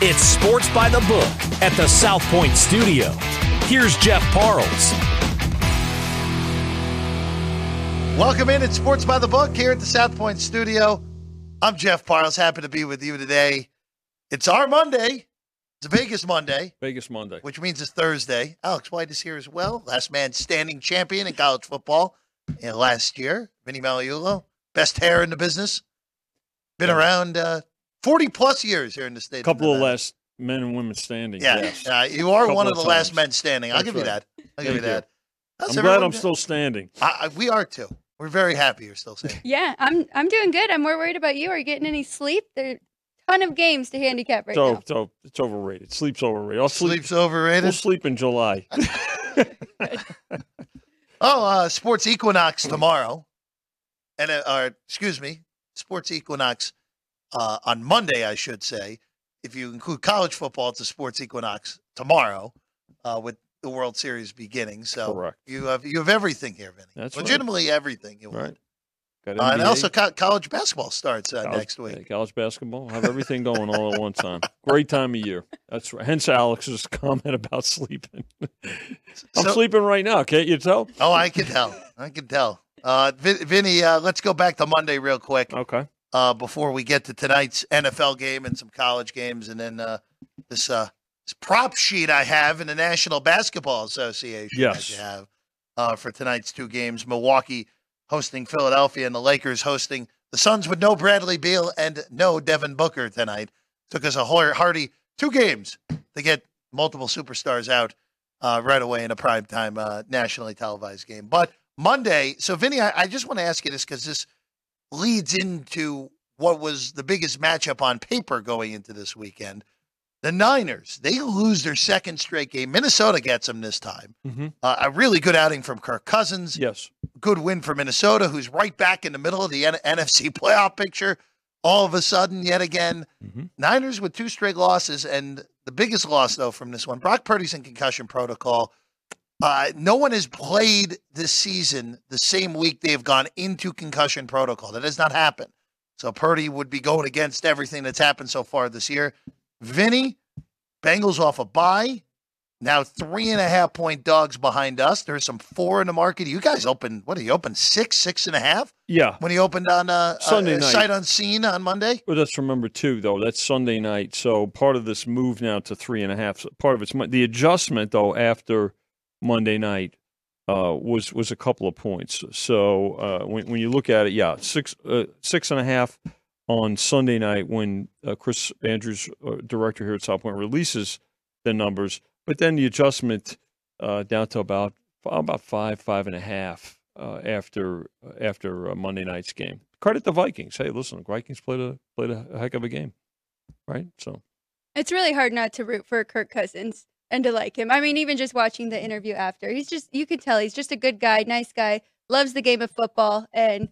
It's Sports by the Book at the South Point Studio. Here's Jeff Parles. Welcome in. It's Sports by the Book here at the South Point Studio. I'm Jeff Parles. Happy to be with you today. It's our Monday. It's a Vegas Monday, Vegas Monday. which means it's Thursday. Alex White is here as well. Last man standing champion in college football uh, last year. Vinny Magliulo, best hair in the business. Been around uh, 40 plus years here in the state. A couple of Nevada. last men and women standing. Yeah, yes. uh, you are one of of the last men standing. I'll That's give you that. I'll give you Thank you. that. How's I'm glad I'm doing? still standing. I, I, we are too. We're very happy you're still saying. Yeah, I'm I'm doing good. I'm more worried about you. Are you getting any sleep? There are a ton of games to handicap right so, now. so it's overrated. Sleep's overrated. I'll sleep. Sleep's overrated. We'll sleep in July. Oh, uh, Sports Equinox tomorrow, and uh, or excuse me, Sports Equinox uh, on Monday, I should say. If you include college football, it's a Sports Equinox tomorrow uh, with the World Series beginning. So Correct. you have you have everything here, Vinny. That's right. legitimately everything you Right. Got Uh, and also, co- college basketball starts uh, college- next yeah, week. college basketball. Have everything going all at one time. Great time of year. That's right. Hence Alex's comment about sleeping. I'm So- sleeping right now. Can't you tell? Oh, I can tell. I can tell. Uh, Vin- Vinny, uh, let's go back to Monday real quick. Okay. Uh, before we get to tonight's NFL game and some college games, and then uh, this uh, this prop sheet I have in the National Basketball Association. Yes. that you have uh, for tonight's two games: Milwaukee hosting Philadelphia, and the Lakers hosting the Suns with no Bradley Beal and no Devin Booker tonight. Took us a hearty two games to get multiple superstars out uh, right away in a primetime uh, nationally televised game. But Monday, so Vinny, I, I just want to ask you this because this leads into what was the biggest matchup on paper going into this weekend. The Niners, they lose their second straight game. Minnesota gets them this time. Mhm. Uh, a really good outing from Kirk Cousins. Yes. Good win for Minnesota, who's right back in the middle of the N- NFC playoff picture. All of a sudden, yet again, Mhm. Niners with two straight losses. And the biggest loss, though, from this one, Brock Purdy's in concussion protocol. Uh, no one has played this season the same week they've gone into concussion protocol. That has not happened. So Purdy would be going against everything that's happened so far this year. Vinny, Bengals off a bye. Now three and a half point dogs behind us. There's some four in the market. You guys opened, what are you open? Six, six and a half Yeah. when he opened on uh, Sunday uh, night. sight unseen on Monday. Well, let's remember too, though. That's Sunday night, so part of this move now to three and a half. Part of it's the adjustment, though, after Monday night uh, was was a couple of points. So uh, when when you look at it, yeah, six uh, six and a half on Sunday night when uh, Chris Andrews, uh, director here at South Point, releases the numbers, but then the adjustment uh, down to about about five five and a half after after Monday night's game. Credit the Vikings. Hey, listen, the Vikings played a played a heck of a game, right? So It's really hard not to root for Kirk Cousins and to like him. I mean, even just watching the interview after, he's just you can tell he's just a good guy, nice guy, loves the game of football, and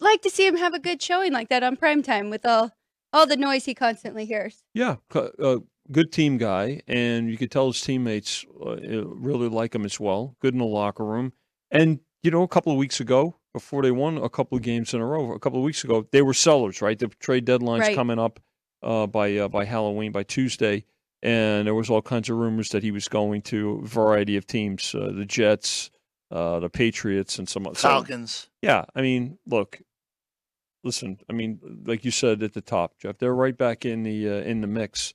like to see him have a good showing like that on primetime with all all the noise he constantly hears. yeah, uh, good team guy, and you could tell his teammates uh, really like him as well. Good in the locker room, and you know, a couple of weeks ago, before they won a couple of games in a row, a couple of weeks ago, they were sellers, right? The trade deadline's Right. coming up uh, by uh, by Halloween, by Tuesday, and there was all kinds of rumors that he was going to a variety of teams, uh, the Jets, uh, the Patriots, and some so- Falcons. Yeah, I mean, look, listen. I mean, like you said at the top, Jeff, they're right back in the uh, in the mix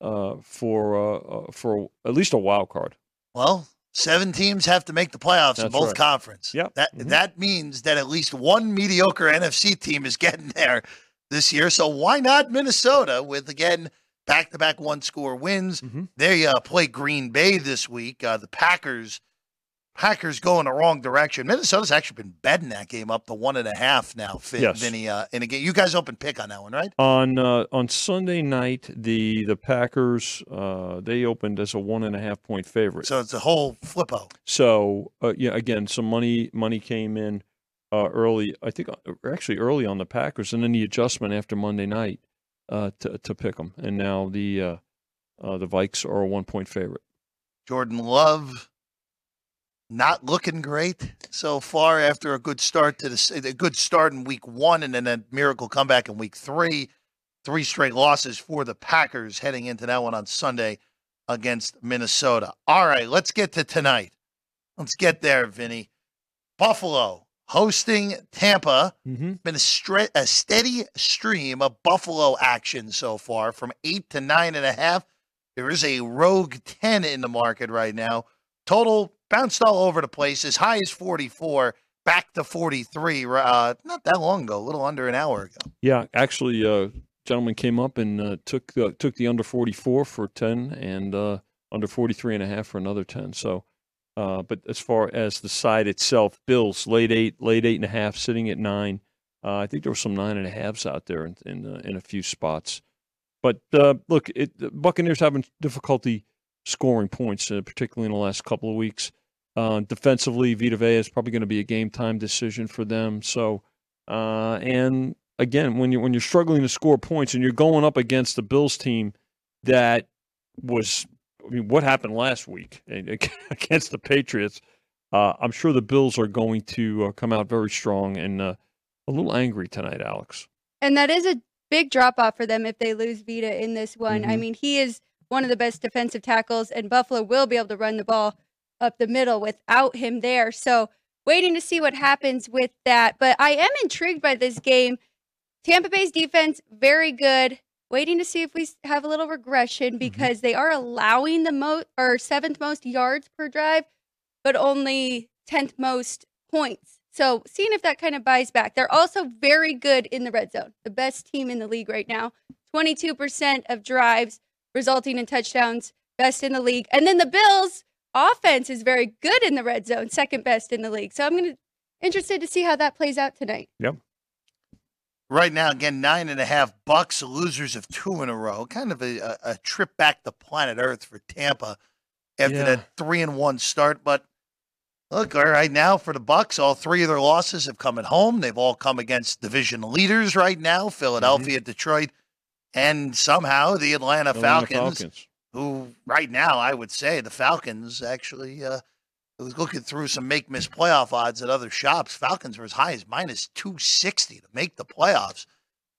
uh, for uh, uh, for at least a wild card. Well, seven teams have to make the playoffs in both right. conference. Yep. That Mhm. that means that at least one mediocre NFC team is getting there this year. So why not Minnesota with again back to back one score wins? Mhm. They uh, play Green Bay this week. Uh, the Packers Packers go in the wrong direction. Minnesota's actually been betting that game up to one and a half now, Finn, Yes. Vinny. Uh, in a game, you guys open pick on that one, right? On uh, on Sunday night, the the Packers uh, they opened as a one and a half point favorite. So it's a whole flippo. So uh, yeah, again, some money money came in uh, early. I think uh, actually early on the Packers, and then the adjustment after Monday night uh, to to pick them, and now the uh, uh, the Vikes are a one point favorite. Jordan Love not looking great so far after a good start to the a good start in week one and then a miracle comeback in week three. three straight losses for the Packers heading into that one on Sunday against Minnesota. All right, let's get to tonight. Let's get there, Vinny. Buffalo hosting Tampa. Mm-hmm. Been a, stre- a steady stream of Buffalo action so far from eight to nine and a half. There is a rogue 10 in the market right now. Total bounced all over the place, as high as 44, back to 43, uh, not that long ago, a little under an hour ago. Yeah, actually, uh, gentleman came up and uh, took uh, took the under 44 for 10 and uh, under 43 and a half for another 10. So, uh, but as far as the side itself, Bills late eight, late eight and a half, sitting at nine. Uh, I think there were some nine and a halves out there in in, uh, in a few spots. But uh, look, it, the Buccaneers having difficulty scoring points, uh, particularly in the last couple of weeks. Uh, defensively, Vita Vea is probably going to be a game time decision for them. So, and again, when you when you're struggling to score points and you're going up against the Bills team that was, I mean, what happened last week against the Patriots? Uh, I'm sure the Bills are going to uh, come out very strong and uh, a little angry tonight, Alex. And that is a big drop off for them if they lose Vita in this one. I Mhm. mean, he is one of the best defensive tackles, and Buffalo will be able to run the ball up the middle without him there. So, waiting to see what happens with that. But I am intrigued by this game. Tampa Bay's defense, very good. Waiting to see if we have a little regression mm-hmm. because they are allowing the most or seventh most yards per drive, but only 10th most points. So, seeing if that kind of buys back. They're also very good in the red zone, the best team in the league right now. 22% of drives resulting in touchdowns, best in the league. And then the Bills' offense is very good in the red zone, second best in the league. So, I'm going to interested to see how that plays out tonight. Right now, again, nine and a half bucks, losers of two in a row. Kind of a, a, trip back to planet Earth for Tampa after Yeah. that three and one start. But look, all right now for the Bucks, all three of their losses have come at home. They've all come against division leaders right now: Philadelphia, Detroit, and somehow the Atlanta, Atlanta Falcons, Falcons. Who right now I would say the Falcons actually. Uh, I was looking through some make miss playoff odds at other shops. Falcons were as high as minus 260 to make the playoffs,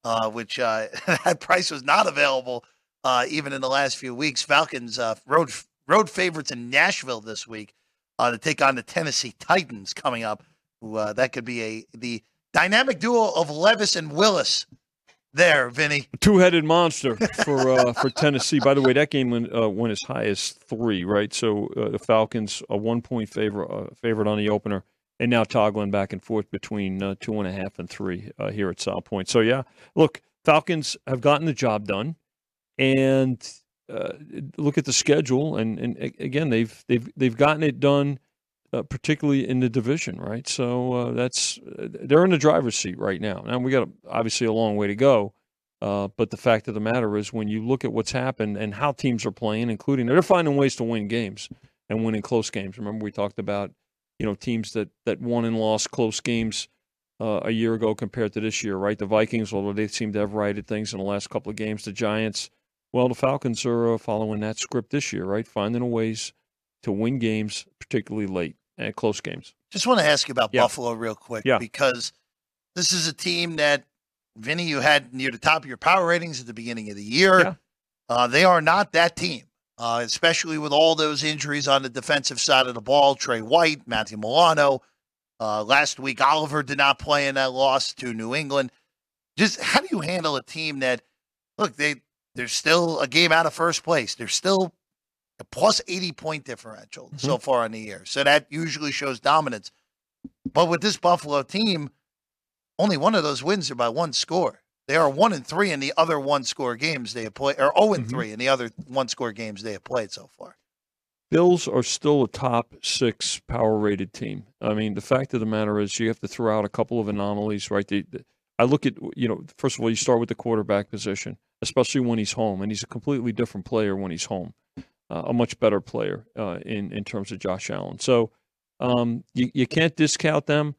uh, which uh, that price was not available uh, even in the last few weeks. Falcons uh, road road favorites in Nashville this week uh, to take on the Tennessee Titans coming up. Who uh, that could be a the dynamic duo of Levis and Willis. There, Vinny. two-headed monster for uh, for Tennessee. By the way, that game went, uh, went as high as three, right? So uh, the Falcons a one-point favorite uh, favorite on the opener, and now toggling back and forth between uh, two and a half and three uh, here at South Point. So yeah, look, Falcons have gotten the job done, and look at the schedule, and and again they've they've they've gotten it done. Uh, particularly in the division, right? So uh, that's they're in the driver's seat right now. Now we got obviously a long way to go, uh, but the fact of the matter is, when you look at what's happened and how teams are playing, including they're finding ways to win games and winning close games. Remember, we talked about you know teams that that won and lost close games uh, a year ago compared to this year, right? The Vikings, although they seem to have righted things in the last couple of games, the Giants. Well, the Falcons are uh, following that script this year, right? Finding ways to win games, particularly late and close games. Just want to ask you about Yeah. Buffalo real quick Yeah. because this is a team that Vinny, you had near the top of your power ratings at the beginning of the year. Yeah. Uh, they are not that team, uh, especially with all those injuries on the defensive side of the ball. Trey White, Matthew Milano. Uh, last week, Oliver did not play in that loss to New England. Just how do you handle a team that, look, they they're still a game out of first place. They're still a plus 80 point differential so far in the year. So that usually shows dominance. But with this Buffalo team, only one of those wins are by one score. They are one and three in the other one score games they have played, or 0 and Mhm. three in the other one score games they have played so far. Bills are still a top six power rated team. I mean, the fact of the matter is, you have to throw out a couple of anomalies, right? The- I look at, you know, first of all, you start with the quarterback position, especially when he's home, and he's a completely different player when he's home, uh, a much better player uh, in in terms of Josh Allen. So um, you you can't discount them.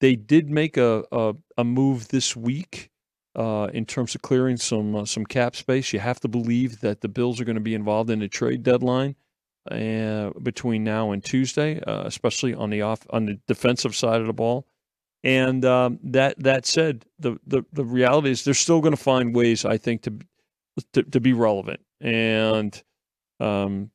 They did make a a, a move this week uh, in terms of clearing some uh, some cap space. You have to believe that the Bills are going to be involved in a trade deadline uh, between now and Tuesday, uh, especially on the off on the defensive side of the ball. And um, that that said, the, the the reality is they're still going to find ways, I think, to, to to be relevant. And um,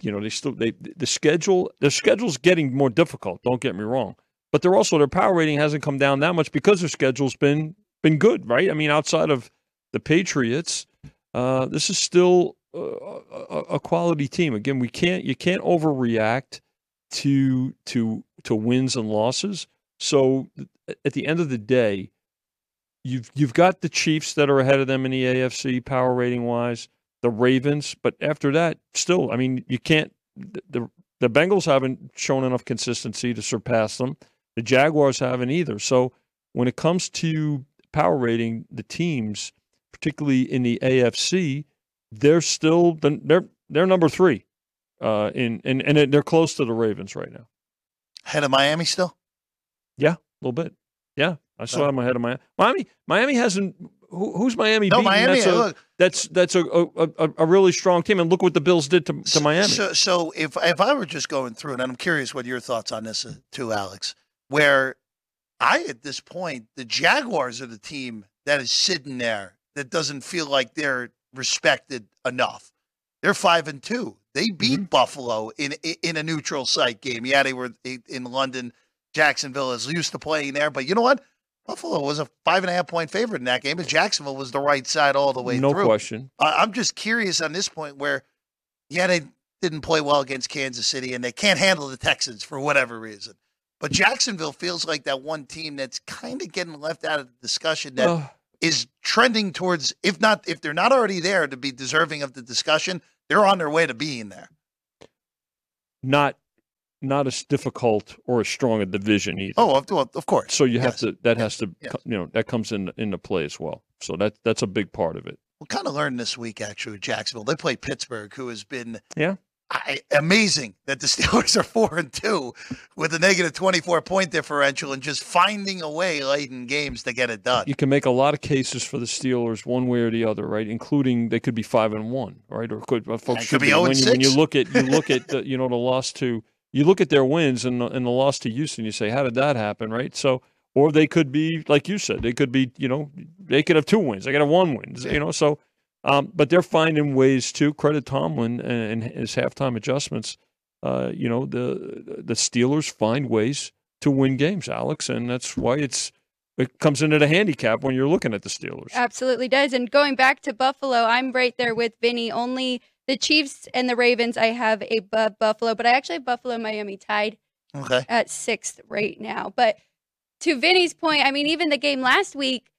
you know, they still they the schedule their schedule's getting more difficult. Don't get me wrong, but they're also their power rating hasn't come down that much because their schedule's been been good, right? I mean, outside of the Patriots, uh, this is still a, a, quality team. Again, we can't you can't overreact to to to wins and losses. So at the end of the day, you've you've got the Chiefs that are ahead of them in the AFC power rating wise the Ravens, but after that, still, I mean, you can't. The the Bengals haven't shown enough consistency to surpass them. The Jaguars haven't either. So when it comes to power rating, the teams, particularly in the AFC, they're still they're they're number three, uh, in and and they're close to the Ravens right now. Head of Miami still? Yeah, a little bit. Yeah, I still have my head of Miami. Miami Miami hasn't who, who's Miami? No, beaten? Miami. That's a, look, that's, that's a, a, a, really strong team, and look what the Bills did to, to Miami. So, so if if I were just going through it, and I'm curious what your thoughts on this uh, too, Alex, where I at this point the Jaguars are the team that is sitting there that doesn't feel like they're respected enough. They're five and two. They beat mm-hmm. Buffalo in in a neutral site game. Yeah, they were in London. Jacksonville is used to playing there, but you know what? Buffalo was a five and a half point favorite in that game, and Jacksonville was the right side all the way no through. No question. I'm just curious on this point where, yeah, they didn't play well against Kansas City, and they can't handle the Texans for whatever reason. But Jacksonville feels like that one team that's kind of getting left out of the discussion that uh, is trending towards, if not, if they're not already there to be deserving of the discussion, they're on their way to being there. Not not as difficult or as strong a division either. Oh, of, of course. So you have to that has to yes. you know that comes in into play as well. So that that's a big part of it. We kind of learned this week actually with Jacksonville. They play Pittsburgh, who has been yeah I, amazing that the Steelers are four and two with a negative twenty four point differential and just finding a way late in games to get it done. You can make a lot of cases for the Steelers one way or the other, right? Including they could be five and one, right? Or could uh, folks could be, be oh when, you, when you look at you look at the, you know the loss to you look at their wins and, and the loss to Houston, you say, how did that happen, right? So, or they could be, like you said, they could be, you know, they could have two wins, they could have one win, yeah. you know, so, um, but they're finding ways to credit Tomlin and, and his halftime adjustments. Uh, you know, the the Steelers find ways to win games, Alex, and that's why it's it comes into the handicap when you're looking at the Steelers. Absolutely does. And going back to Buffalo, I'm right there with Vinny. Only the Chiefs and the Ravens, I have a Buffalo, but I actually have Buffalo Miami tied okay. at sixth right now. But to Vinny's point, I mean, even the game last week,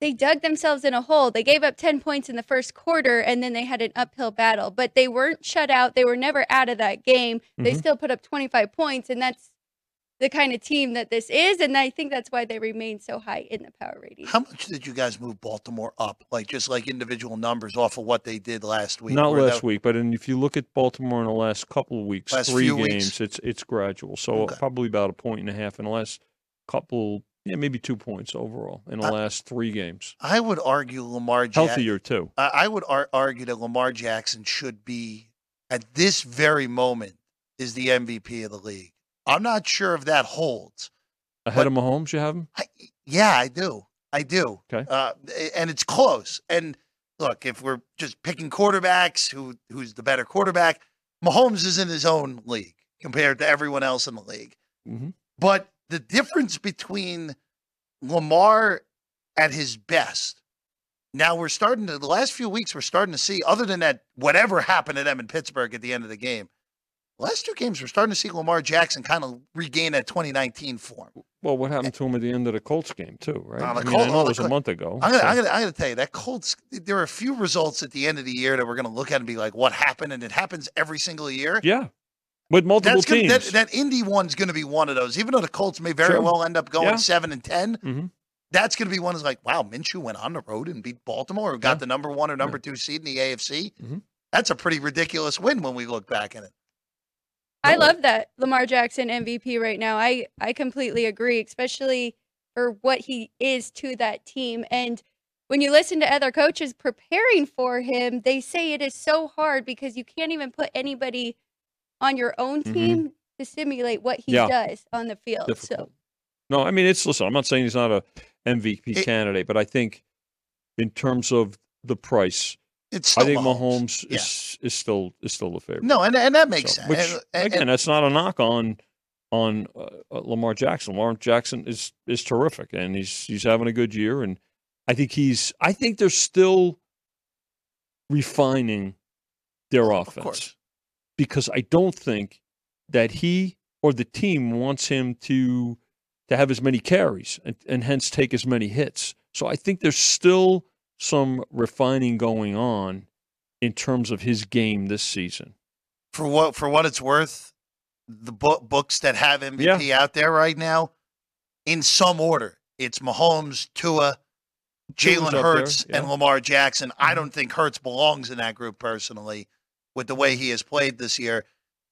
they dug themselves in a hole. They gave up 10 points in the first quarter and then they had an uphill battle, but they weren't shut out. They were never out of that game. Mm-hmm. They still put up 25 points, and that's the kind of team that this is, and I think that's why they remain so high in the power rating. How much did you guys move Baltimore up? Like just like individual numbers off of what they did last week? Not last that... week, but if you look at Baltimore in the last couple of weeks, last three games, weeks. it's it's gradual. So okay. probably about a point and a half in the last couple. Yeah, maybe two points overall in the I, last three games. I would argue Lamar Jackson, healthier too. I, I would ar- argue that Lamar Jackson should be at this very moment is the MVP of the league. I'm not sure if that holds. Ahead of Mahomes, you have him? I, yeah, I do. I do. Okay. Uh, and it's close. And look, if we're just picking quarterbacks, who who's the better quarterback? Mahomes is in his own league compared to everyone else in the league. Mm-hmm. But the difference between Lamar at his best. Now we're starting to the last few weeks we're starting to see, other than that, whatever happened to them in Pittsburgh at the end of the game, last two games, we're starting to see Lamar Jackson kind of regain that 2019 form. Well, what happened to him at the end of the Colts game too, right? I, mean, I know it was a month ago. I'm gonna, so. to tell you that Colts. There are a few results at the end of the year that we're gonna look at and be like, "What happened?" And it happens every single year. Yeah, with multiple That's teams. Gonna, that, that Indy one's going to be one of those. Even though the Colts may very sure. well end up going yeah. seven and 10 mm-hmm. that's going to be one that's like, wow, Minshew went on the road and beat Baltimore, who got yeah. the number one or number yeah. two seed in the AFC. Mm-hmm. That's a pretty ridiculous win when we look back at it. I love that Lamar Jackson MVP right now. I I completely agree, especially for what he is to that team. And when you listen to other coaches preparing for him, they say it is so hard because you can't even put anybody on your own mm-hmm. team mm-hmm. to simulate what he yeah. does on the field. Difficult. So No, I mean it's listen. I'm not saying he's not a MVP It- candidate, but I think in terms of the price, It's I think Mahomes, Yeah. is is still is still the favorite. No, and and that makes So, sense. Which And- and- again, that's not a knock on on uh, uh, Lamar Jackson. Lamar Jackson is is terrific, and he's he's having a good year, and I think he's. I think they're still refining their offense course. because I don't think that he or the team wants him to to have as many carries and, and hence take as many hits. So I think they're still some refining going on in terms of his game this season. for what for what it's worth, the book, books that have MVP out there right now, in some order, it's Mahomes, Tua, Jalen Hurts, yeah. and Lamar Jackson. I Mhm. don't think Hurts belongs in that group personally, with the way he has played this year.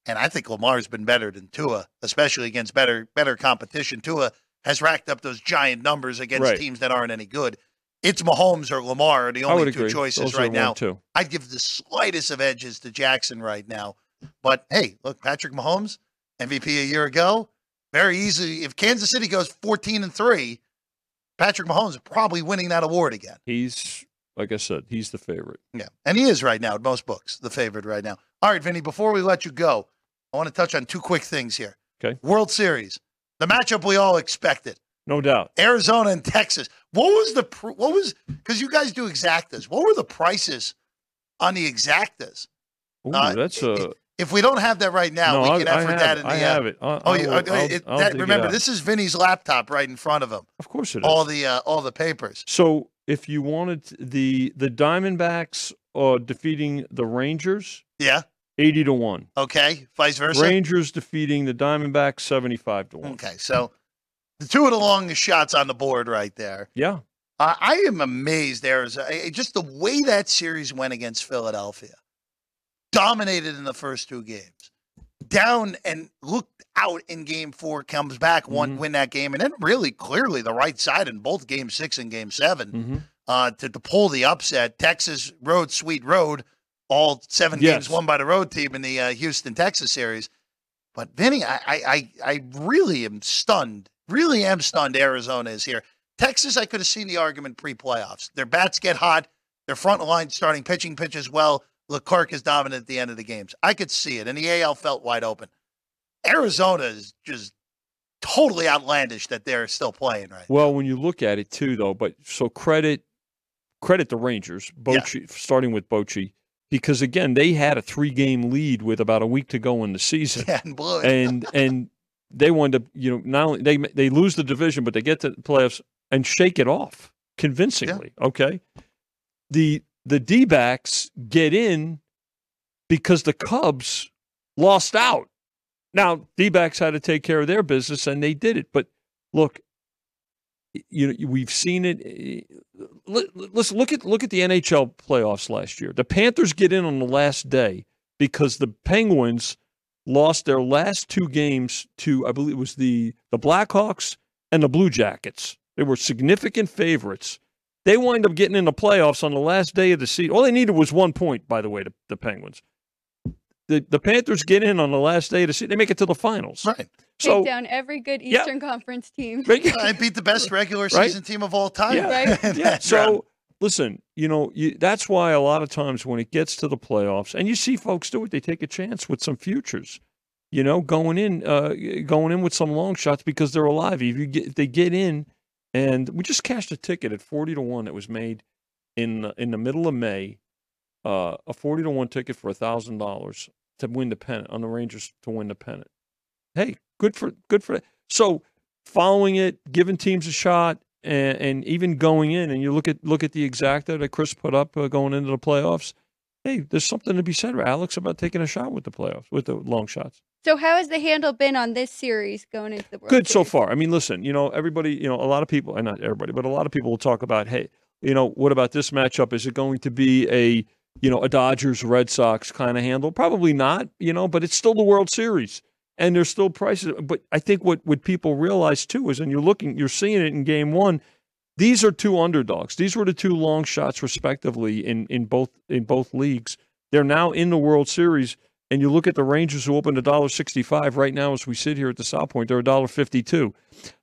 And I think Lamar's been better than Tua, especially against better better competition. Tua has racked up those giant numbers against Right. teams that aren't any good. It's Mahomes or Lamar are the only two agree. choices Those right now. Too. I'd give the slightest of edges to Jackson right now. But hey, look, Patrick Mahomes, MVP a year ago, very easily. If Kansas City goes 14 and 3, Patrick Mahomes is probably winning that award again. He's like I said, he's the favorite. Yeah. And he is right now at most books, the favorite right now. All right, Vinny, before we let you go, I want to touch on two quick things here. Okay. World Series, the matchup we all expected. No doubt. Arizona and Texas. What was the pr- what was because you guys do exactas? What were the prices on the exactas? Ooh, Uh, that's it- a If we don't have that right now, no. we I, can effort have that in the. I uh, have it. Oh, I you, will- okay, I'll- it- I'll that, dig it remember, this is Vinny's laptop right in front of him. Of course it is. All the uh, all the papers. So if you wanted the the Diamondbacks uh, defeating the Rangers, Yeah. eighty to one. Okay. Vice versa. Rangers defeating the Diamondbacks, seventy-five to one. Okay. So the two of the longest shots on the board right there. Yeah, Uh, I am amazed. There's just the way that series went against Philadelphia. Dominated in the first two games. Down and looked out in game four, comes back, one Mhm. win that game, and then really clearly the right side in both game six and game 7 hmm uh, to, to pull the upset. Texas Road, Sweet Road, all seven Yes. games won by the road team in the uh, Houston, Texas series. But Vinny, I, I, I, I really am stunned. Really am stunned. Arizona is here. Texas, I could have seen the argument pre-playoffs. Their bats get hot. Their front line starting pitching pitches well. Leclerc is dominant at the end of the games. I could see it, and the AL felt wide open. Arizona is just totally outlandish that they're still playing right. Well, when you look at it too, though, but so credit credit the Rangers, Bochy, starting with Bochy, because again they had a three game lead with about a week to go in the season, Yeah, and and and they wind up, you know, not only they they lose the division, but they get to the playoffs and shake it off convincingly. Okay, the the D backs get in because the Cubs lost out. Now, D backs had to take care of their business and they did it. But look, you know, we've seen it. eh, li- Listen, look at look at the NHL playoffs last year. The Panthers get in on the last day because the Penguins lost their last two games to, I believe it was the the Blackhawks and the Blue Jackets. They were significant favorites. They wind up getting in the playoffs on the last day of the season. All they needed was one point, by the way, the, the Penguins. The the Panthers get in on the last day of the season. They make it to the finals. right. Take So down every good Yeah. Eastern Conference team. I beat the best regular Right? season team of all time. Yeah. Right. yeah. that round. So listen, you know, you, that's why a lot of times when it gets to the playoffs, and you see folks do it, they take a chance with some futures. You know, going in, uh, going in with some long shots because they're alive. If you get, if they get in, and we just cashed a ticket at forty to one that was made in the- in the middle of May, uh, a forty to one ticket for thousand dollars to win the pennant on the Rangers to win the pennant. Hey, good for good for that. so following it, giving teams a shot, and, and even going in, and you look at look at the exacta that Chris put up uh, going into the playoffs. Hey, there's something to be said, Alex, about taking a shot with the playoffs with the long shots. So how has the handle been on this series going into the World Good so far. I mean, listen, you know, everybody, you know, a lot of people, and not everybody, but a lot of people will talk about, hey, you know, what about this matchup? Is it going to be a, you know, a Dodgers Red Sox kind of handle? Probably not, you know, but it's still the World Series. And there's still prices. But I think what, what people realize too is, and you're looking, you're seeing it in game one, these are two underdogs. These were the two long shots respectively in, in both in both leagues. They're now in the World Series. and you look at the Rangers who opened a dollar sixty-five right now as we sit here at the South Point, they're a dollar fifty-two.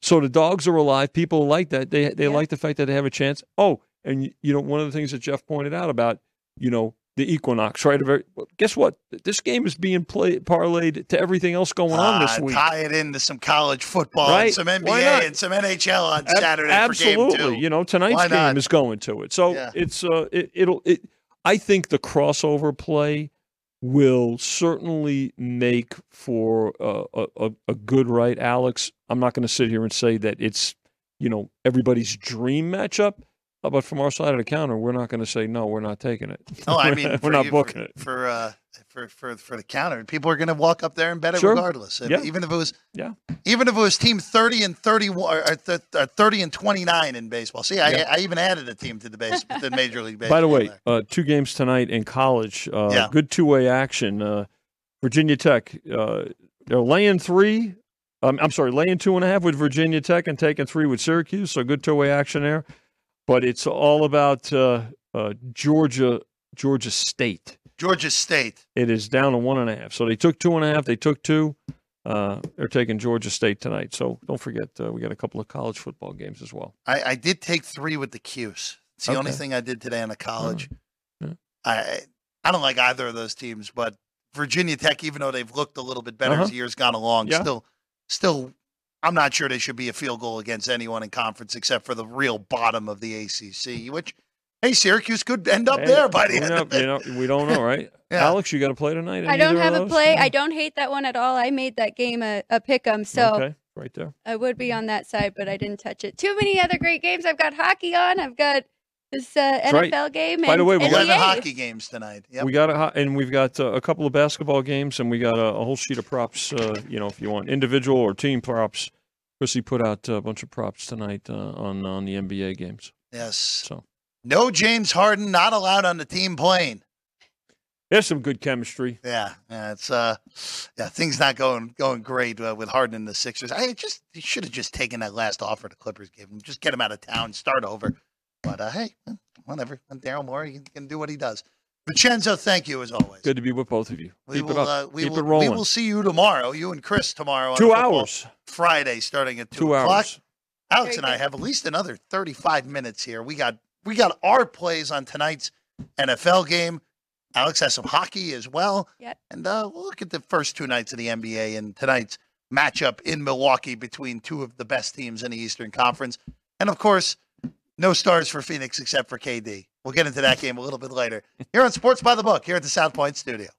So the dogs are alive. People like that. They they Yeah. like the fact that they have a chance. Oh, and you know one of the things that Jeff pointed out about you know the equinox, right? Guess what? This game is being played parlayed to everything else going on this Ah, week. Tie it into some college football Right? and some NBA and some NHL on Ab- Saturday Absolutely. for game two. You know, tonight's Why game not? is going to it. So Yeah. it's uh it, it'll it I think the crossover play will certainly make for a, a a good right, Alex. I'm not going to sit here and say that it's you know everybody's dream matchup, but from our side of the counter, we're not going to say no, we're not taking it. Oh, I We're mean, not- we're not you- booking for, it. for uh, for for for the counter. People are going to walk up there and bet it Sure. regardless. Yeah. Even if it was, Yeah. even if it was team thirty and thirty one, or th- uh, thirty and twenty nine in baseball. See, I, Yeah. I even added a team to the base, the Major League Baseball. By the way, uh, two games tonight in college. Uh, Yeah. Good two way action. Uh, Virginia Tech, uh, they're laying three. Um, I'm sorry, laying two and a half with Virginia Tech and taking three with Syracuse. So good two way action there. But it's all about uh, uh, Georgia, Georgia State. Georgia State. It is down to one and a half. So they took two and a half. They took two. Uh, they're taking Georgia State tonight. So don't forget, uh, we got a couple of college football games as well. I, I did take three with the Cuse. It's the only thing I did today in the college. Yeah. I I don't like either of those teams, but Virginia Tech, even though they've looked a little bit better Uh-huh. as the years gone along, Yeah. still still I'm not sure they should be a field goal against anyone in conference except for the real bottom of the ACC, which hey, Syracuse could end up Hey, there by the we end know- of it. you know, we don't know, right? Yeah. Alex, you got to play tonight? I don't have a play. No? I don't hate that one at all. I made that game a, a pick 'em, so okay, right there. I would be on that side, but I didn't touch it. Too many other great games. I've got hockey on. I've got this uh, That's right. NFL game. By the way, we got- Eleven NBA. hockey games tonight. Yep. We got a, ho- and we've got uh, a couple of basketball games, and we got a, a whole sheet of props. Uh, you know, if you want individual or team props, Chrissy put out a bunch of props tonight uh, on on the NBA games. yes. So No James Harden not allowed on the team plane. there's some good chemistry. Yeah, yeah, it's uh, yeah, things not going going great uh, with Harden and the Sixers. I just he should have just taken that last offer the Clippers gave him, just get him out of town, start over. But uh, hey, whatever. And Daryl Morey he can do what he does. Vincenzo, thank you as always. Good to be with both of you. We Keep will, it up. Uh, we Keep will, it rolling. We will see you tomorrow. You and Chris tomorrow. On Two hours. Friday, starting at two, Two o'clock. hours. Alex and I have at least another 35 minutes here. We got we got our plays on tonight's NFL game. Alex has some hockey as well. Yep. And uh, we'll look at the first two nights of the NBA and tonight's matchup in Milwaukee between two of the best teams in the Eastern Conference. And of course, no stars for Phoenix except for KD. We'll get into that game a little bit later. Here on Sports by the Book, here at the South Point Studio.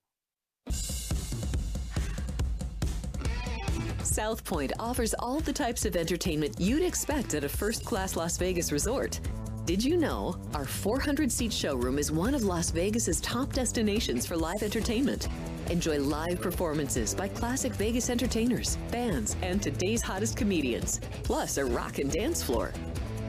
South Point offers all the types of entertainment you'd expect at a first class Las Vegas resort. Did you know our 400 seat showroom is one of Las Vegas's top destinations for live entertainment? Enjoy live performances by classic Vegas entertainers, bands, and today's hottest comedians, plus a rock and dance floor.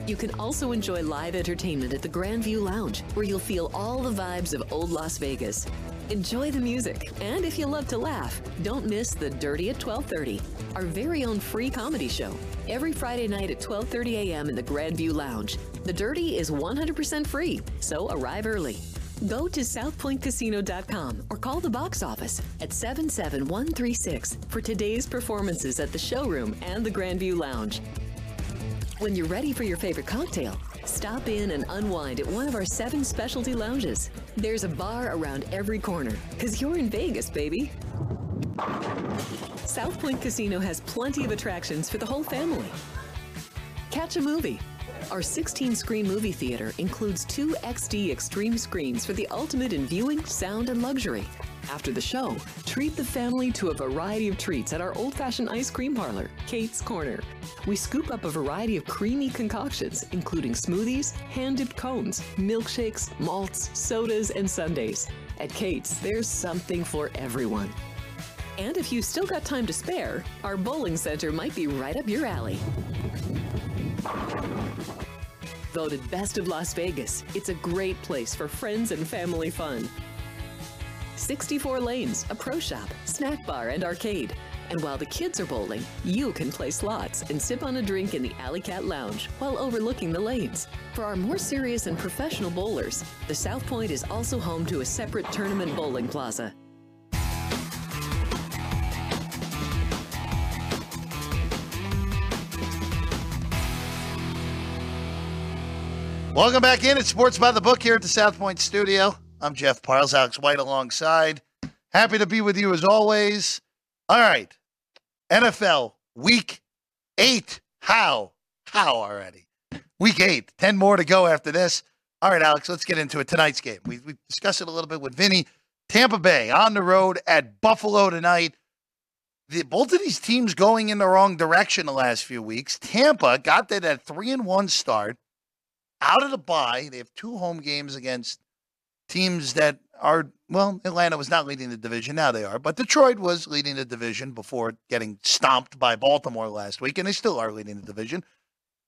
You can also enjoy live entertainment at the Grandview Lounge, where you'll feel all the vibes of old Las Vegas. Enjoy the music, and if you love to laugh, don't miss The Dirty at 12:30, our very own free comedy show, every Friday night at 12:30 a.m. in the Grandview Lounge. The Dirty is 100% free, so arrive early. Go to southpointcasino.com or call the box office at 77136 for today's performances at the showroom and the Grandview Lounge. When you're ready for your favorite cocktail, stop in and unwind at one of our seven specialty lounges. There's a bar around every corner, because you're in Vegas, baby. South Point Casino has plenty of attractions for the whole family. Catch a movie. Our 16 screen movie theater includes two XD extreme screens for the ultimate in viewing, sound, and luxury. After the show, treat the family to a variety of treats at our old fashioned ice cream parlor, Kate's Corner. We scoop up a variety of creamy concoctions, including smoothies, hand dipped cones, milkshakes, malts, sodas, and sundaes. At Kate's, there's something for everyone. And if you've still got time to spare, our bowling center might be right up your alley. Voted Best of Las Vegas, it's a great place for friends and family fun. 64 lanes, a pro shop, snack bar, and arcade. And while the kids are bowling, you can play slots and sip on a drink in the Alley Cat Lounge while overlooking the lanes. For our more serious and professional bowlers, the South Point is also home to a separate tournament bowling plaza. Welcome back in. It's Sports by the Book here at the South Point Studio. I'm Jeff Parles, Alex White alongside. Happy to be with you as always. All right. NFL week eight. How? How already? Week eight. 10 more to go after this. All right, Alex, let's get into it. Tonight's game. We, we discussed it a little bit with Vinny. Tampa Bay on the road at Buffalo tonight. The, both of these teams going in the wrong direction the last few weeks. Tampa got that at three and one start out of the bye. They have two home games against teams that are well. Atlanta was not leading the division. Now they are, but Detroit was leading the division before getting stomped by Baltimore last week, and they still are leading the division.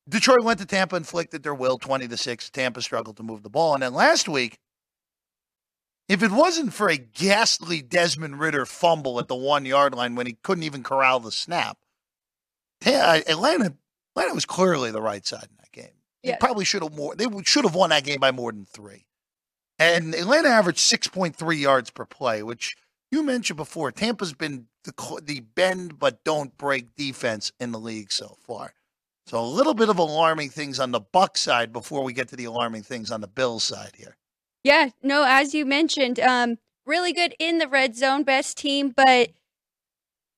Detroit went to Tampa, inflicted their will, twenty to six. Tampa struggled to move the ball, and then last week if it wasn't for a ghastly Desmond Ridder fumble at the one yard line when he couldn't even corral the snap, uh, Atlanta Atlanta was clearly the right side in that game. They probably should have more. They should have won that game by more than three. And Atlanta averaged six point three yards per play, which you mentioned before. Tampa's been the the bend but don't break defense in the league so far. So a little bit of alarming things on the Buck side before we get to the alarming things on the Bills side here. Yeah, no, as you mentioned, um, really good in the red zone, best team, but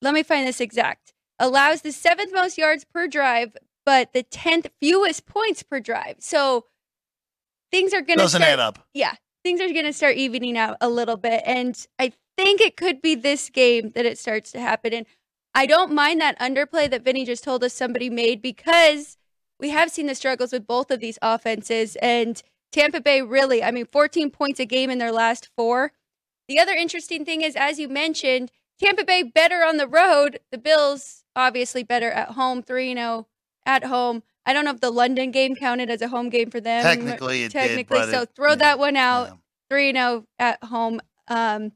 let me find this exact. Allows the seventh most yards per drive, but the tenth fewest points per drive. So things are going to doesn't start, add up. Yeah, things are going to start evening out a little bit, and I think it could be this game that it starts to happen. And I don't mind that underplay that Vinny just told us somebody made because we have seen the struggles with both of these offenses and Tampa Bay really, I mean, 14 points a game in their last four. The other interesting thing is, as you mentioned, Tampa Bay better on the road. The Bills obviously better at home, 3 0 at home. I don't know if the London game counted as a home game for them. Technically, it Technically, did, so it, throw yeah, that one out. yeah. 3 0 at home. Um,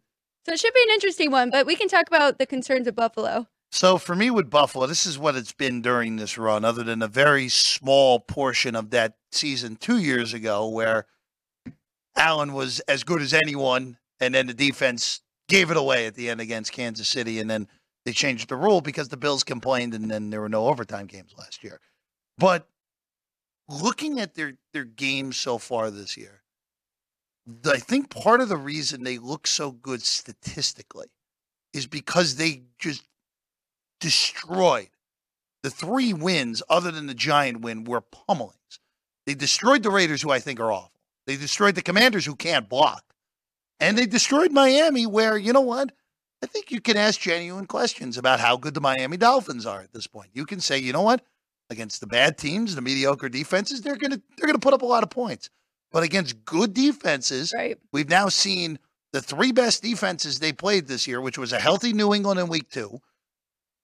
so it should be an interesting one, but we can talk about the concerns of Buffalo. So for me with Buffalo, this is what it's been during this run, other than a very small portion of that season two years ago where Allen was as good as anyone, and then the defense gave it away at the end against Kansas City, and then they changed the rule because the Bills complained, and then there were no overtime games last year. But looking at their their games so far this year, I think part of the reason they look so good statistically is because they just destroyed the three wins, other than the Giant win, were pummelings. They destroyed the Raiders, who I think are awful. They destroyed the Commanders, who can't block. And they destroyed Miami, where, you know what? I think you can ask genuine questions about how good the Miami Dolphins are at this point. You can say, you know what? Against the bad teams, the mediocre defenses, they're gonna they're gonna put up a lot of points. But against good defenses, Right. we've now seen the three best defenses they played this year, which was a healthy New England in week two,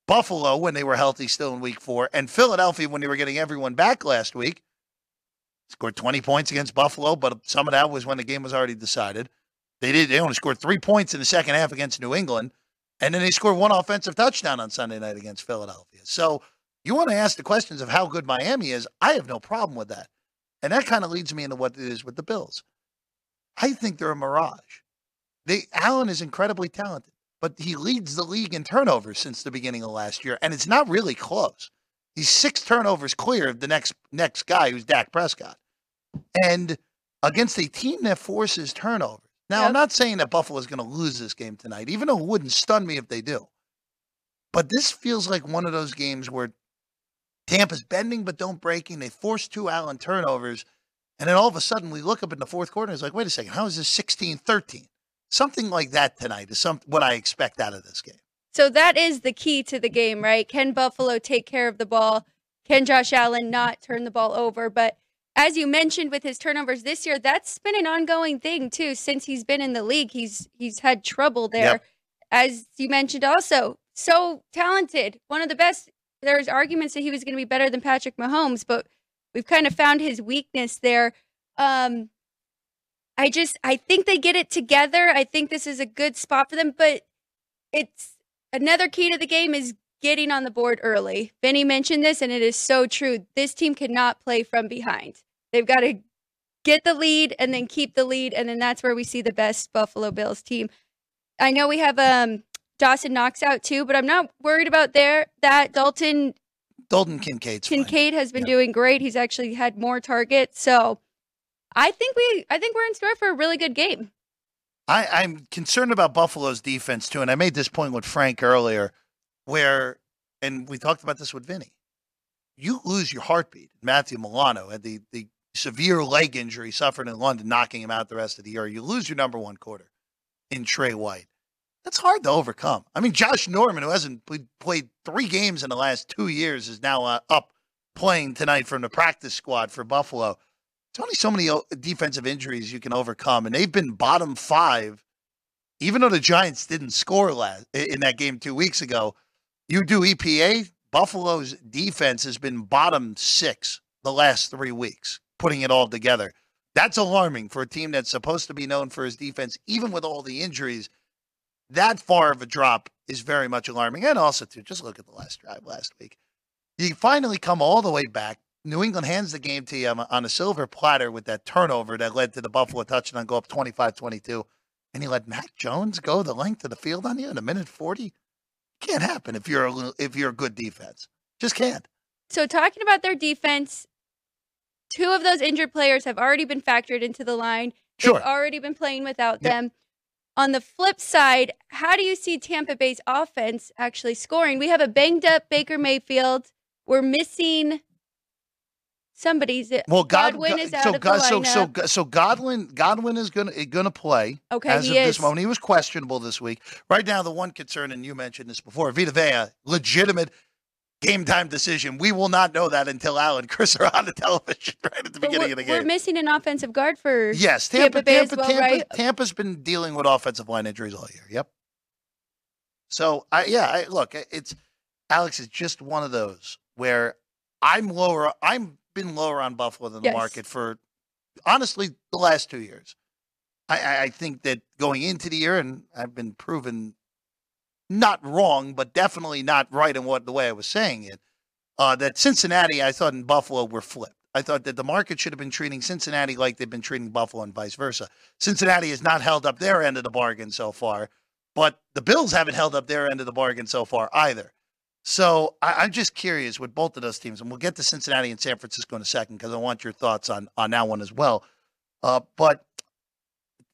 Buffalo when they were healthy still in week four, and Philadelphia when they were getting everyone back last week. Scored 20 points against Buffalo, but some of that was when the game was already decided. They did they only scored three points in the second half against New England, and then they scored one offensive touchdown on Sunday night against Philadelphia. So you want to ask the questions of how good Miami is. I have no problem with that. And that kind of leads me into what it is with the Bills. I think they're a mirage. They Allen is incredibly talented, but he leads the league in turnovers since the beginning of last year, and it's not really close. He's six turnovers clear of the next next guy who's Dak Prescott. And against a team that forces turnovers. Now, I'm not saying that Buffalo's going to lose this game tonight, even though it wouldn't stun me if they do. But this feels like one of those games where Tampa's bending but don't breaking. They force two Allen turnovers. And then all of a sudden we look up in the fourth quarter and it's like, wait a second, how is this 16 13? Something like that tonight is some, what I expect out of this game. So that is the key to the game, right? Can Buffalo take care of the ball? Can Josh Allen not turn the ball over? But as you mentioned with his turnovers this year, that's been an ongoing thing too since he's been in the league. He's he's had trouble there. Yep. As you mentioned also, so talented, one of the best. There's arguments that he was going to be better than Patrick Mahomes, but we've kind of found his weakness there. Um I just I think they get it together. I think this is a good spot for them, but it's another key to the game is getting on the board early. Benny mentioned this, and it is so true. This team cannot play from behind. They've got to get the lead and then keep the lead, and then that's where we see the best Buffalo Bills team. I know we have um, Dawson Knox out too, but I'm not worried about there. That Dalton Dalton Kincaid's fine. Kincaid has been Yeah. doing great. He's actually had more targets, so I think we I think we're in store for a really good game. I, I'm concerned about Buffalo's defense too, and I made this point with Frank earlier, where, and we talked about this with Vinny. You lose your heartbeat. Matthew Milano had the the severe leg injury suffered in London, knocking him out the rest of the year. You lose your number one quarter in Trey White. That's hard to overcome. I mean, Josh Norman, who hasn't played, three games in the last two years, is now uh, up playing tonight from the practice squad for Buffalo. There's only so many defensive injuries you can overcome, and they've been bottom five. Even though the Giants didn't score last in that game two weeks ago, you do EPA. Buffalo's defense has been bottom six the last three weeks, putting it all together. That's alarming for a team that's supposed to be known for his defense, even with all the injuries. That far of a drop is very much alarming. And also, too, just look at the last drive last week. You finally come all the way back. New England hands the game to you on a silver platter with that turnover that led to the Buffalo touchdown go up 25 22. And you let Mac Jones go the length of the field on you in a minute 40? Can't happen if you're a, if you're a good defense. Just can't. So talking about their defense, two of those injured players have already been factored into the line. Sure. They've already been playing without Yep. them. On the flip side, how do you see Tampa Bay's offense actually scoring? We have a banged up Baker Mayfield. We're missing somebody's Well, God, Godwin is out so of the God, so so so Godwin Godwin is gonna eh, gonna play. Oh, okay, as he of this moment, he was questionable this week. Right now, the one concern, and you mentioned this before, Vita Vea, legitimate game time decision. We will not know that until Al and Chris are on the television right at the But beginning of the game. we're missing an offensive guard for Yes, Tampa, Tampa Bay Tampa, as well, Tampa, right? Tampa's been dealing with offensive line injuries all year. Yep. So I yeah, I, look, it's Alex is just one of those where I'm lower. I'm been lower on Buffalo than the Yes. market for honestly the last two years. I, I, I think that going into the year, and I've been proven not wrong, but definitely not right in what the way I was saying it. Uh, that Cincinnati, I thought, and Buffalo were flipped. I thought that the market should have been treating Cincinnati like they've been treating Buffalo and vice versa. Cincinnati has not held up their end of the bargain so far, but the Bills haven't held up their end of the bargain so far either. So I, I'm just curious with both of those teams, and we'll get to Cincinnati and San Francisco in a second because I want your thoughts on on that one as well. Uh, but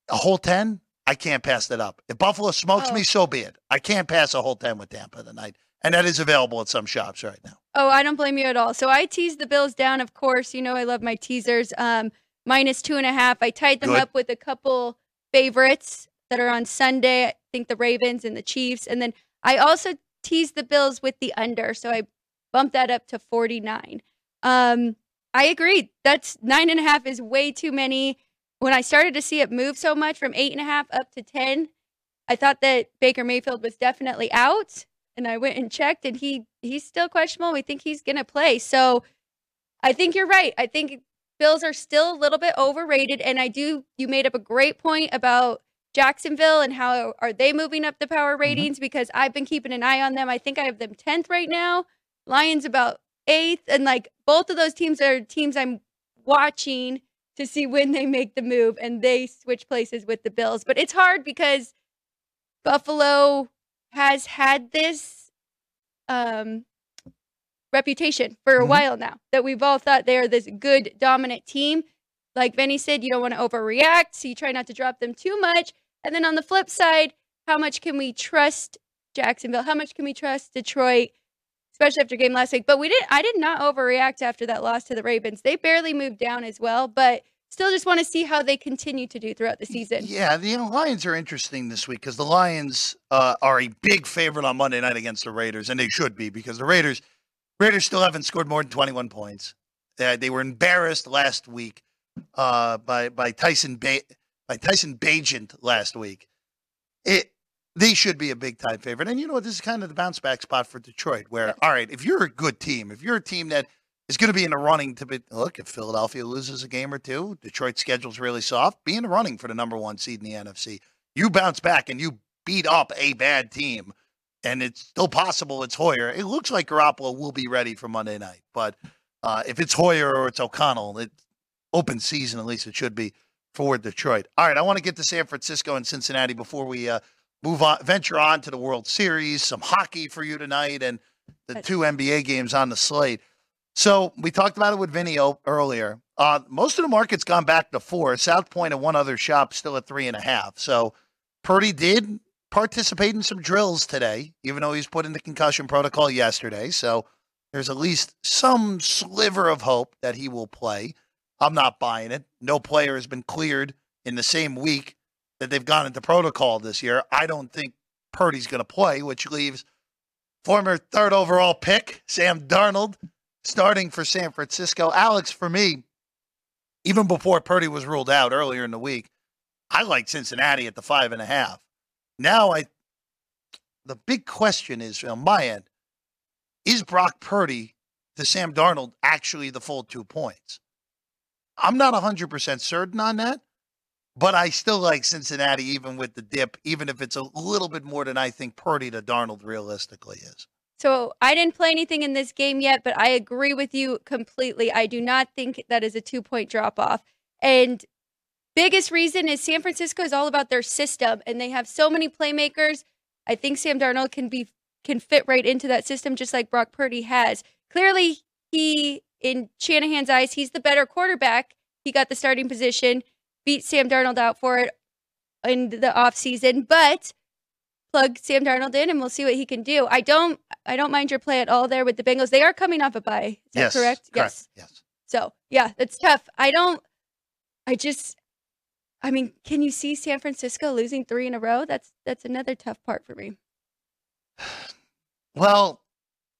a whole ten, I can't pass that up. If Buffalo smokes Oh. me, so be it. I can't pass a whole ten with Tampa tonight, and that is available at some shops right now. Oh, I don't blame you at all. So I teased the Bills down, of course. You know I love my teasers. Um, minus two and a half. I tied them Good. up with a couple favorites that are on Sunday. I think the Ravens and the Chiefs. And then I also teased the Bills with the under. So I bumped that up to 49. Um, I agree. That's nine and a half is way too many. When I started to see it move so much from eight and a half up to 10, I thought that Baker Mayfield was definitely out. And I went and checked, and he he's still questionable. We think he's going to play. So I think you're right. I think Bills are still a little bit overrated. And I do, you made up a great point about Jacksonville and how are they moving up the power mm-hmm. ratings because I've been keeping an eye on them. I think I have them 10th right now. Lions about eighth. And like both of those teams are teams I'm watching to see when they make the move and they switch places with the Bills. But it's hard because Buffalo has had this um, reputation for a Mhm. while now that we've all thought they are this good, dominant team. Like Vinny said, you don't want to overreact, so you try not to drop them too much. And then on the flip side, how much can we trust Jacksonville? How much can we trust Detroit? Especially after game last week. But we did I did not overreact after that loss to the Ravens. They barely moved down as well, but still just want to see how they continue to do throughout the season. Yeah, the Lions are interesting this week because the Lions uh, are a big favorite on Monday night against the Raiders, and they should be because the Raiders Raiders still haven't scored more than 21 points. Uh, they were embarrassed last week uh, by by Tyson ba- by Tyson Bagent last week. It they should be a big time favorite, and you know what? This is kind of the bounce back spot for Detroit. Where all right, if you're a good team, if you're a team that is going to be in the running to be look if Philadelphia loses a game or two, Detroit's schedule's really soft. Be in the running for the number one seed in the NFC. You bounce back and you beat up a bad team, and it's still possible it's Hoyer. It looks like Garoppolo will be ready for Monday night, but uh, if it's Hoyer or it's O'Connell, it's open season at least it should be for Detroit. All right, I want to get to San Francisco and Cincinnati before we uh, move on, venture on to the World Series, some hockey for you tonight, and the two NBA games on the slate. So we talked about it with Vinny earlier. Uh, most of the market's gone back to four. South Point and one other shop still at three and a half. So Purdy did participate in some drills today, even though he was put the concussion protocol yesterday. So there's at least some sliver of hope that he will play. I'm not buying it. No player has been cleared in the same week that they've gone into protocol this year. I don't think Purdy's going to play, which leaves former third overall pick Sam Darnold starting for San Francisco. Alex, for me, even before Purdy was ruled out earlier in the week, I like Cincinnati at the five and a half. Now I, the big question is on my end, is Brock Purdy to Sam Darnold actually the full two points? I'm not 100% certain on that, but I still like Cincinnati even with the dip, even if it's a little bit more than I think Purdy to Darnold realistically is. So I didn't play anything in this game yet, but I agree with you completely. I do not think that is a two point drop off. And biggest reason is San Francisco is all about their system and they have so many playmakers. I think Sam Darnold can be can fit right into that system just like Brock Purdy has. Clearly, he in Shanahan's eyes, he's the better quarterback. He got the starting position, beat Sam Darnold out for it in the offseason, but plug Sam Darnold in and we'll see what he can do. I don't I don't mind your play at all there with the Bengals. They are coming off a bye. Is that yes, correct? correct? Yes. Yes. So yeah, that's tough. I don't I just I mean, can you see San Francisco losing three in a row? That's that's another tough part for me. Well,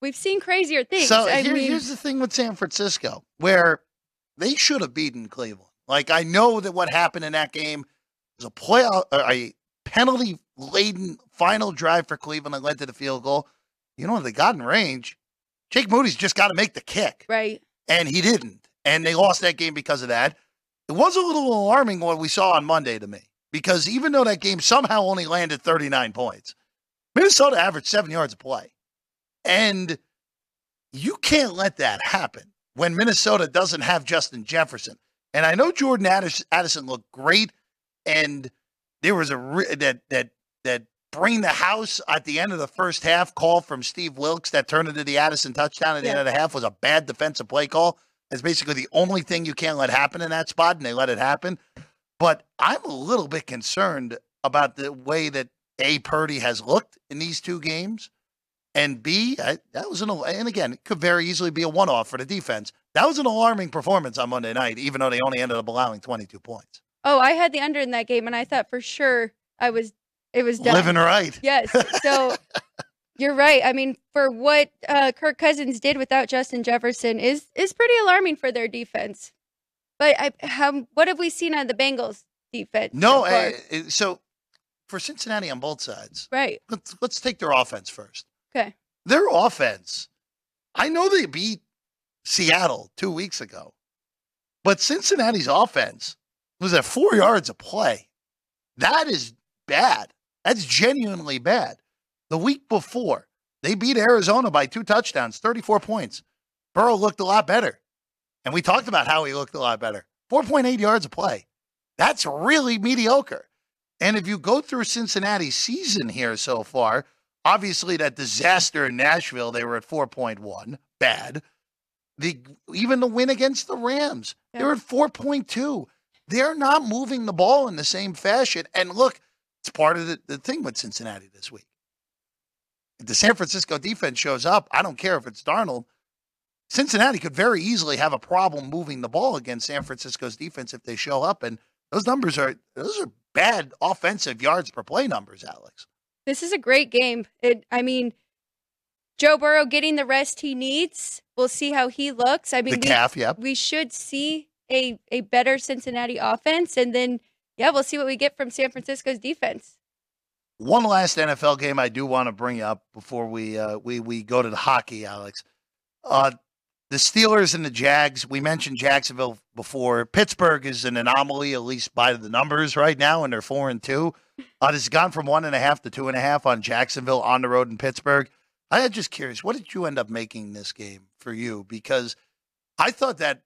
we've seen crazier things. So I here, mean, here's the thing with San Francisco, where they should have beaten Cleveland. Like I know that what happened in that game was a playoff, uh, a penalty laden final drive for Cleveland that led to the field goal. You know, they got in range. Jake Moody's just got to make the kick, right? And he didn't, and they lost that game because of that. It was a little alarming what we saw on Monday to me because even though that game somehow only landed 39 points, Minnesota averaged seven yards a play. And you can't let that happen when Minnesota doesn't have Justin Jefferson. And I know Jordan Addison looked great, and there was a re- that that that bring the house at the end of the first half call from Steve Wilks that turned into the Addison touchdown at the yeah. end of the half was a bad defensive play call. It's basically the only thing you can't let happen in that spot, and they let it happen. But I'm a little bit concerned about the way that A. Purdy has looked in these two games. And B, I, that was an, and again, it could very easily be a one off for the defense. That was an alarming performance on Monday night, even though they only ended up allowing 22 points. Oh, I had the under in that game, and I thought for sure I was, it was done. Living right. Yes. So you're right. I mean, for what uh, Kirk Cousins did without Justin Jefferson is is pretty alarming for their defense. But I, how, what have we seen on the Bengals defense? No, so, uh, so for Cincinnati on both sides, right? Let's let's take their offense first. Okay. Their offense, I know they beat Seattle two weeks ago, but Cincinnati's offense was at four yards of play. That is bad. That's genuinely bad. The week before, they beat Arizona by two touchdowns, 34 points. Burrow looked a lot better. And we talked about how he looked a lot better. 4.8 yards of play. That's really mediocre. And if you go through Cincinnati's season here so far, Obviously, that disaster in Nashville, they were at 4.1, bad. The even the win against the Rams, yeah. they're at 4.2. They're not moving the ball in the same fashion. And look, it's part of the, the thing with Cincinnati this week. If the San Francisco defense shows up, I don't care if it's Darnold. Cincinnati could very easily have a problem moving the ball against San Francisco's defense if they show up. And those numbers are those are bad offensive yards per play numbers, Alex. This is a great game. It, I mean, Joe Burrow getting the rest he needs. We'll see how he looks. I mean, the calf, we, yep. We should see a a better Cincinnati offense, and then yeah, we'll see what we get from San Francisco's defense. One last NFL game I do want to bring up before we uh, we we go to the hockey, Alex. Uh, the Steelers and the Jags. We mentioned Jacksonville before. Pittsburgh is an anomaly, at least by the numbers right now, and they're four and two. Uh, it's gone from one and a half to two and a half on Jacksonville on the road in Pittsburgh. I am just curious, what did you end up making this game for you? Because I thought that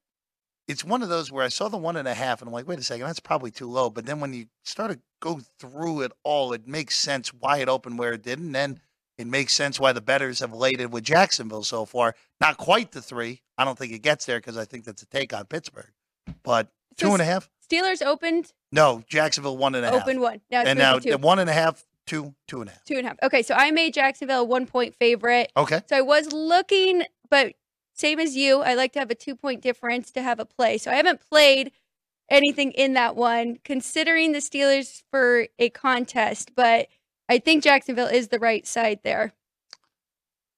it's one of those where I saw the one and a half and I'm like, wait a second, that's probably too low. But then when you start to go through it all, it makes sense why it opened where it didn't. And then it makes sense why the bettors have laid it with Jacksonville so far. Not quite the three. I don't think it gets there because I think that's a take on Pittsburgh. but So two and a half. Steelers opened No, Jacksonville one and a half. open one. Now and now two. one and a half, two, two and a half. two and a half. Okay, so I made Jacksonville a one point favorite. Okay. So I was looking, but same as you, I like to have a two point difference to have a play. So I haven't played anything in that one, considering the Steelers for a contest, but I think Jacksonville is the right side there.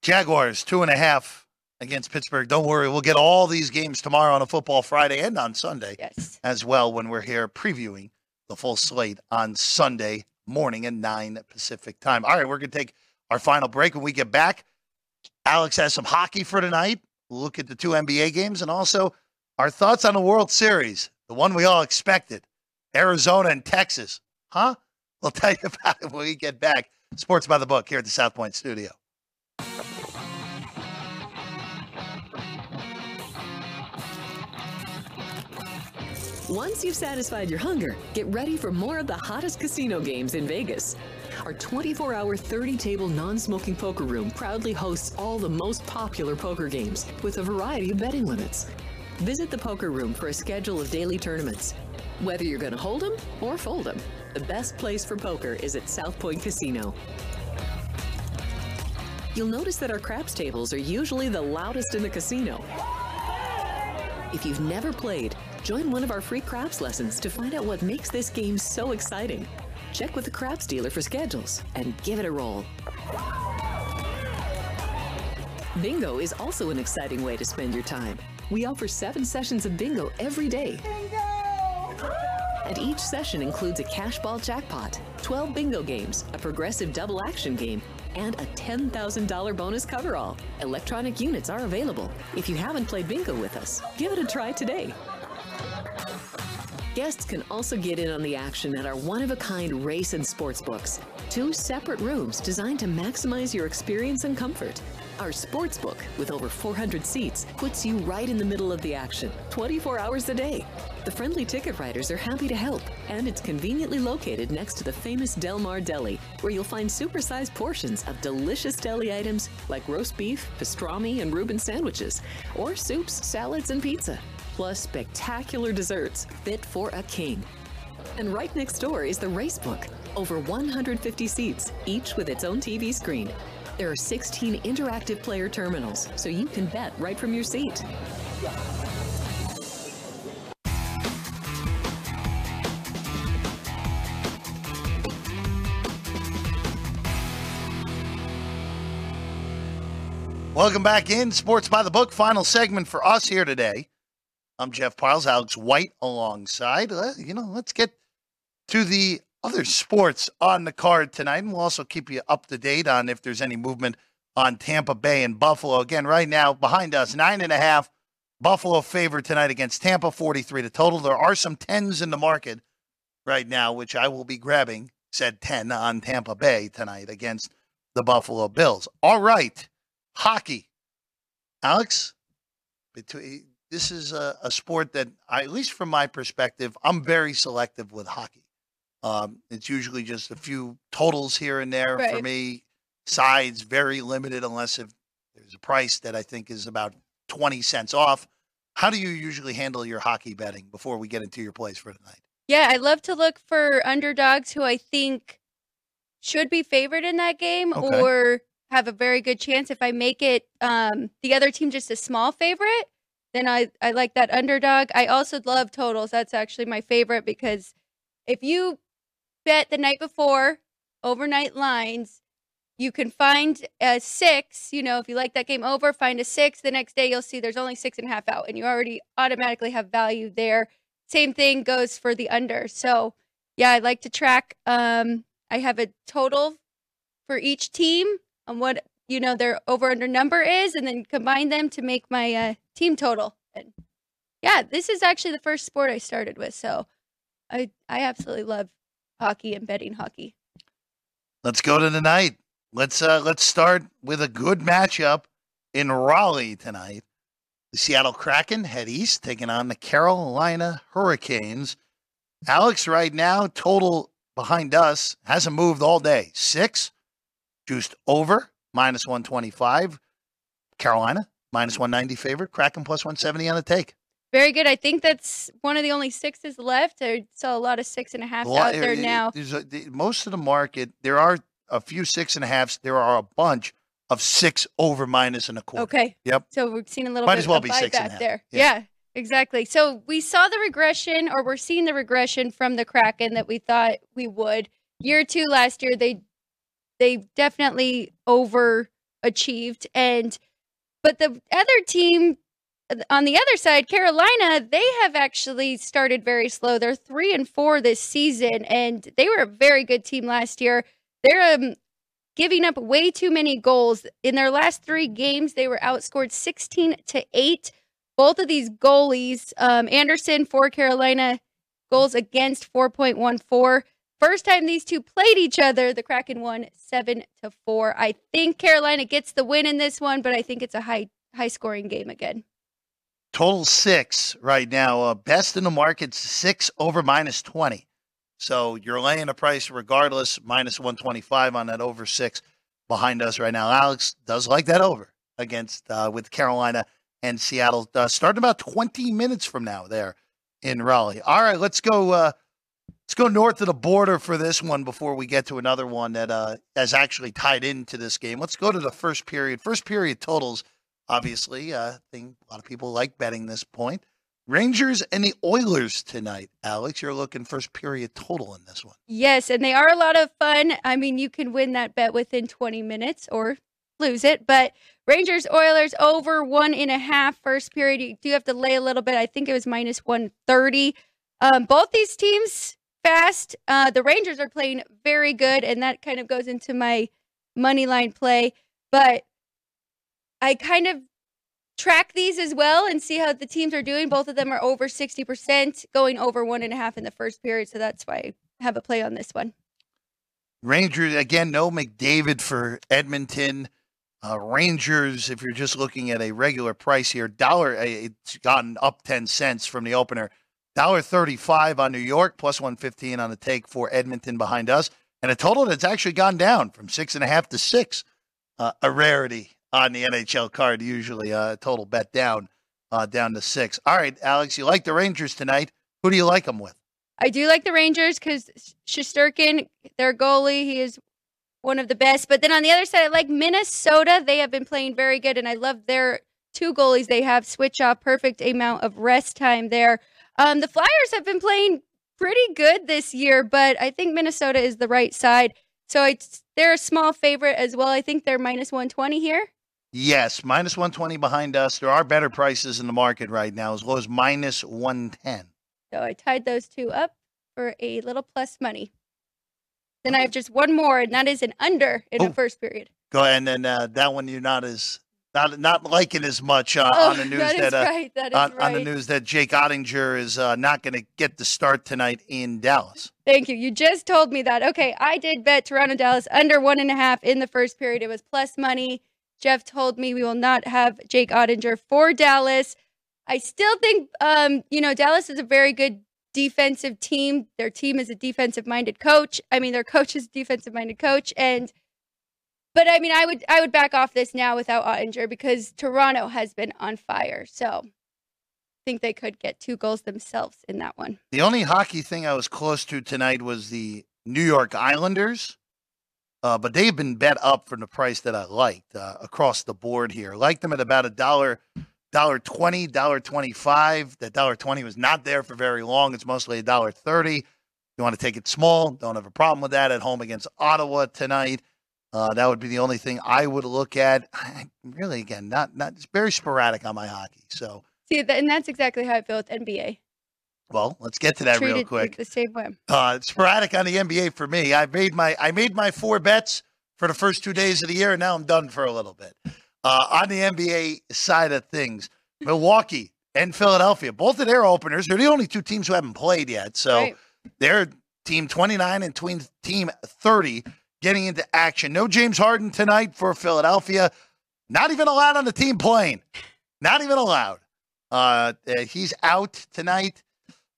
Jaguars two and a half against Pittsburgh. Don't worry, we'll get all these games tomorrow on a Football Friday and on Sunday Yes. as well when we're here previewing the full slate on Sunday morning at nine Pacific time. All right, we're gonna take our final break. When we get back, Alex has some hockey for tonight. Look at the two NBA games and also our thoughts on the World Series, the one we all expected, Arizona and Texas. Huh? We'll tell you about it when we get back. Sports by the book here at the South Point Studio. Once you've satisfied your hunger, get ready for more of the hottest casino games in Vegas. Our 24 hour, 30 table non smoking poker room proudly hosts all the most popular poker games with a variety of betting limits. Visit the poker room for a schedule of daily tournaments. Whether you're going to hold 'em or fold 'em, the best place for poker is at South Point Casino. You'll notice that our craps tables are usually the loudest in the casino. If you've never played, join one of our free craps lessons to find out what makes this game so exciting. Check with the craps dealer for schedules and give it a roll. Bingo is also an exciting way to spend your time. We offer seven sessions of bingo every day. And each session includes a cash ball jackpot, 12 bingo games, a progressive double action game, and a $10,000 bonus coverall. Electronic units are available. If you haven't played bingo with us, give it a try today. Guests can also get in on the action at our one of a kind race and sports books. Two separate rooms designed to maximize your experience and comfort. Our sports book, with over 400 seats, puts you right in the middle of the action, 24 hours a day. The friendly ticket writers are happy to help, and it's conveniently located next to the famous Del Mar Deli, where you'll find supersized portions of delicious deli items like roast beef, pastrami, and Reuben sandwiches, or soups, salads, and pizza plus spectacular desserts fit for a king. And right next door is the race book. Over 150 seats, each with its own TV screen. There are 16 interactive player terminals, so you can bet right from your seat. Welcome back in Sports by the Book. Final segment for us here today. I'm Jeff Parles, Alex White alongside. Uh, You know, let's get to the other sports on the card tonight, and we'll also keep you up to date on if there's any movement on Tampa Bay and Buffalo. Again, right now behind us, nine and a half. Buffalo favored tonight against Tampa, 43 to total. There are some tens in the market right now, which I will be grabbing. Said 10 on Tampa Bay tonight against the Buffalo Bills. All right hockey. Alex, between, this is a, a sport that, I, at least from my perspective, I'm very selective with hockey. Um, it's usually just a few totals here and there for me. Sides very limited unless if there's a price that I think is about 20 cents off. How do you usually handle your hockey betting before we get into your plays for tonight? Yeah, I love to look for underdogs who I think should be favored in that game Okay. or have a very good chance. If I make it um, the other team just a small favorite, then I, I like that underdog. I also love totals. That's actually my favorite because if you bet the night before overnight lines, you can find a six. You know, if you like that game over, find a six. The next day, you'll see there's only six and a half out, and you already automatically have value there. Same thing goes for the under. So, yeah, I like to track. Um, I have a total for each team on what you know their over under number is, and then combine them to make my uh, team total. And yeah, this is actually the first sport I started with, so I I absolutely love hockey and betting hockey. Let's go to tonight. Let's uh let's start with a good matchup in Raleigh tonight. The Seattle Kraken head east, taking on the Carolina Hurricanes. Alex, right now, total behind us hasn't moved all day. Six, juiced over, minus 125. Carolina, minus 190 favorite. Kraken plus 170 on the take. Very good. I think that's one of the only sixes left. I saw a lot of six and half A lot- out there now. a- most of the market, there are a few six and a halves. There are a bunch of six over minus and a quarter. Okay. Yep. So we've seen a little Might bit as well of be a six and a half. there. Yeah. Yeah. exactly. So we saw the regression, or we're seeing the regression from the Kraken that we thought we would. Year two last year, they they definitely overachieved, and but the other team on the other side, Carolina, they have actually started very slow. They're three and four this season, and they were a very good team last year. They're um, giving up way too many goals in their last three games. They were outscored sixteen to eight. Both of these goalies, um, Andersen for Carolina, goals against four point one four. First time these two played each other, the Kraken won seven to four. I think Carolina gets the win in this one, but I think it's a high high scoring game again. Total six right now. Uh, best in the market, six over minus 20. So you're laying a price regardless, minus 125 on that over six behind us right now. Alex does like that over against uh, with Carolina and Seattle. Uh, starting about 20 minutes from now there in Raleigh. All right, let's go. Let's go north of the border for this one before we get to another one that uh, actually tied into this game. Let's go to the first period. First period totals obviously. Uh, I think a lot of people like betting this point. Rangers and the Oilers tonight. Alex, you're looking first period total in this one. Yes, and they are a lot of fun. I mean, you can win that bet within 20 minutes or lose it. But Rangers Oilers over one and a half first period. You do have to lay a little bit. I think it was minus 130. Um, both these teams fast. Uh, the Rangers are playing very good, and that kind of goes into my money line play. But I kind of track these as well and see how the teams are doing. Both of them are over 60%, going over one and a half in the first period. So that's why I have a play on this one. Rangers again, no McDavid for Edmonton. Uh, Rangers, if you're just looking at a regular price here, dollar uh, it's gotten up ten cents from the opener. Dollar thirty-five on New York, plus one fifteen on the take for Edmonton behind us, and a total that's actually gone down from six and a half to six. Uh, a rarity on the NHL card. Usually, a uh, total bet down, uh, down to six. All right, Alex, you like the Rangers tonight? Who do you like them with? I do like the Rangers because Shesterkin, their goalie, he is one of the best. But then on the other side, I like Minnesota. They have been playing very good, and I love their two goalies they have switch off perfect amount of rest time there. Um, the Flyers have been playing pretty good this year, but I think Minnesota is the right side. So it's, they're a small favorite as well. I think they're minus 120 here. Yes, minus 120 behind us. There are better prices in the market right now, as low as minus 110. So I tied those two up for a little plus money. Then I have just one more, and that is an under in Oh. the first period. Go ahead, and then uh, that one you're not as not not liking as much uh, Oh, on the news that that, uh, right. That on, right. on the news that Jake Oettinger is uh, not going to get the start tonight in Dallas. Thank you. You just told me that. Okay, I did bet Toronto Dallas under one and a half in the first period. It was plus money. Jeff told me we will not have Jake Oettinger for Dallas. I still think, um, you know, Dallas is a very good defensive team. Their team is a defensive minded coach. I mean, their coach is a defensive minded coach, and but I mean, I would I would back off this now without Oettinger because Toronto has been on fire. So I think they could get two goals themselves in that one. The only hockey thing I was close to tonight was the New York Islanders, uh, but they've been bet up from the price that I liked uh, across the board here. Liked them at about a dollar, dollar twenty, dollar twenty-five. That dollar twenty was not there for very long. It's mostly a dollar thirty. You want to take it small? Don't have a problem with that at home against Ottawa tonight. Uh, that would be the only thing I would look at. I, really, again, not not very sporadic on my hockey. So, See, and that's exactly how I feel with NBA. well, let's get to that real quick. the same way. Uh, sporadic on the NBA for me. I made my I made my four bets for the first two days of the year, and now I'm done for a little bit. Uh, on the NBA side of things, Milwaukee and Philadelphia, both of their openers, they're the only two teams who haven't played yet. So Right. they're team 29 and team 30 getting into action. No James Harden tonight for Philadelphia. Not even allowed on the team plane. Not even allowed. Uh, uh, he's out tonight.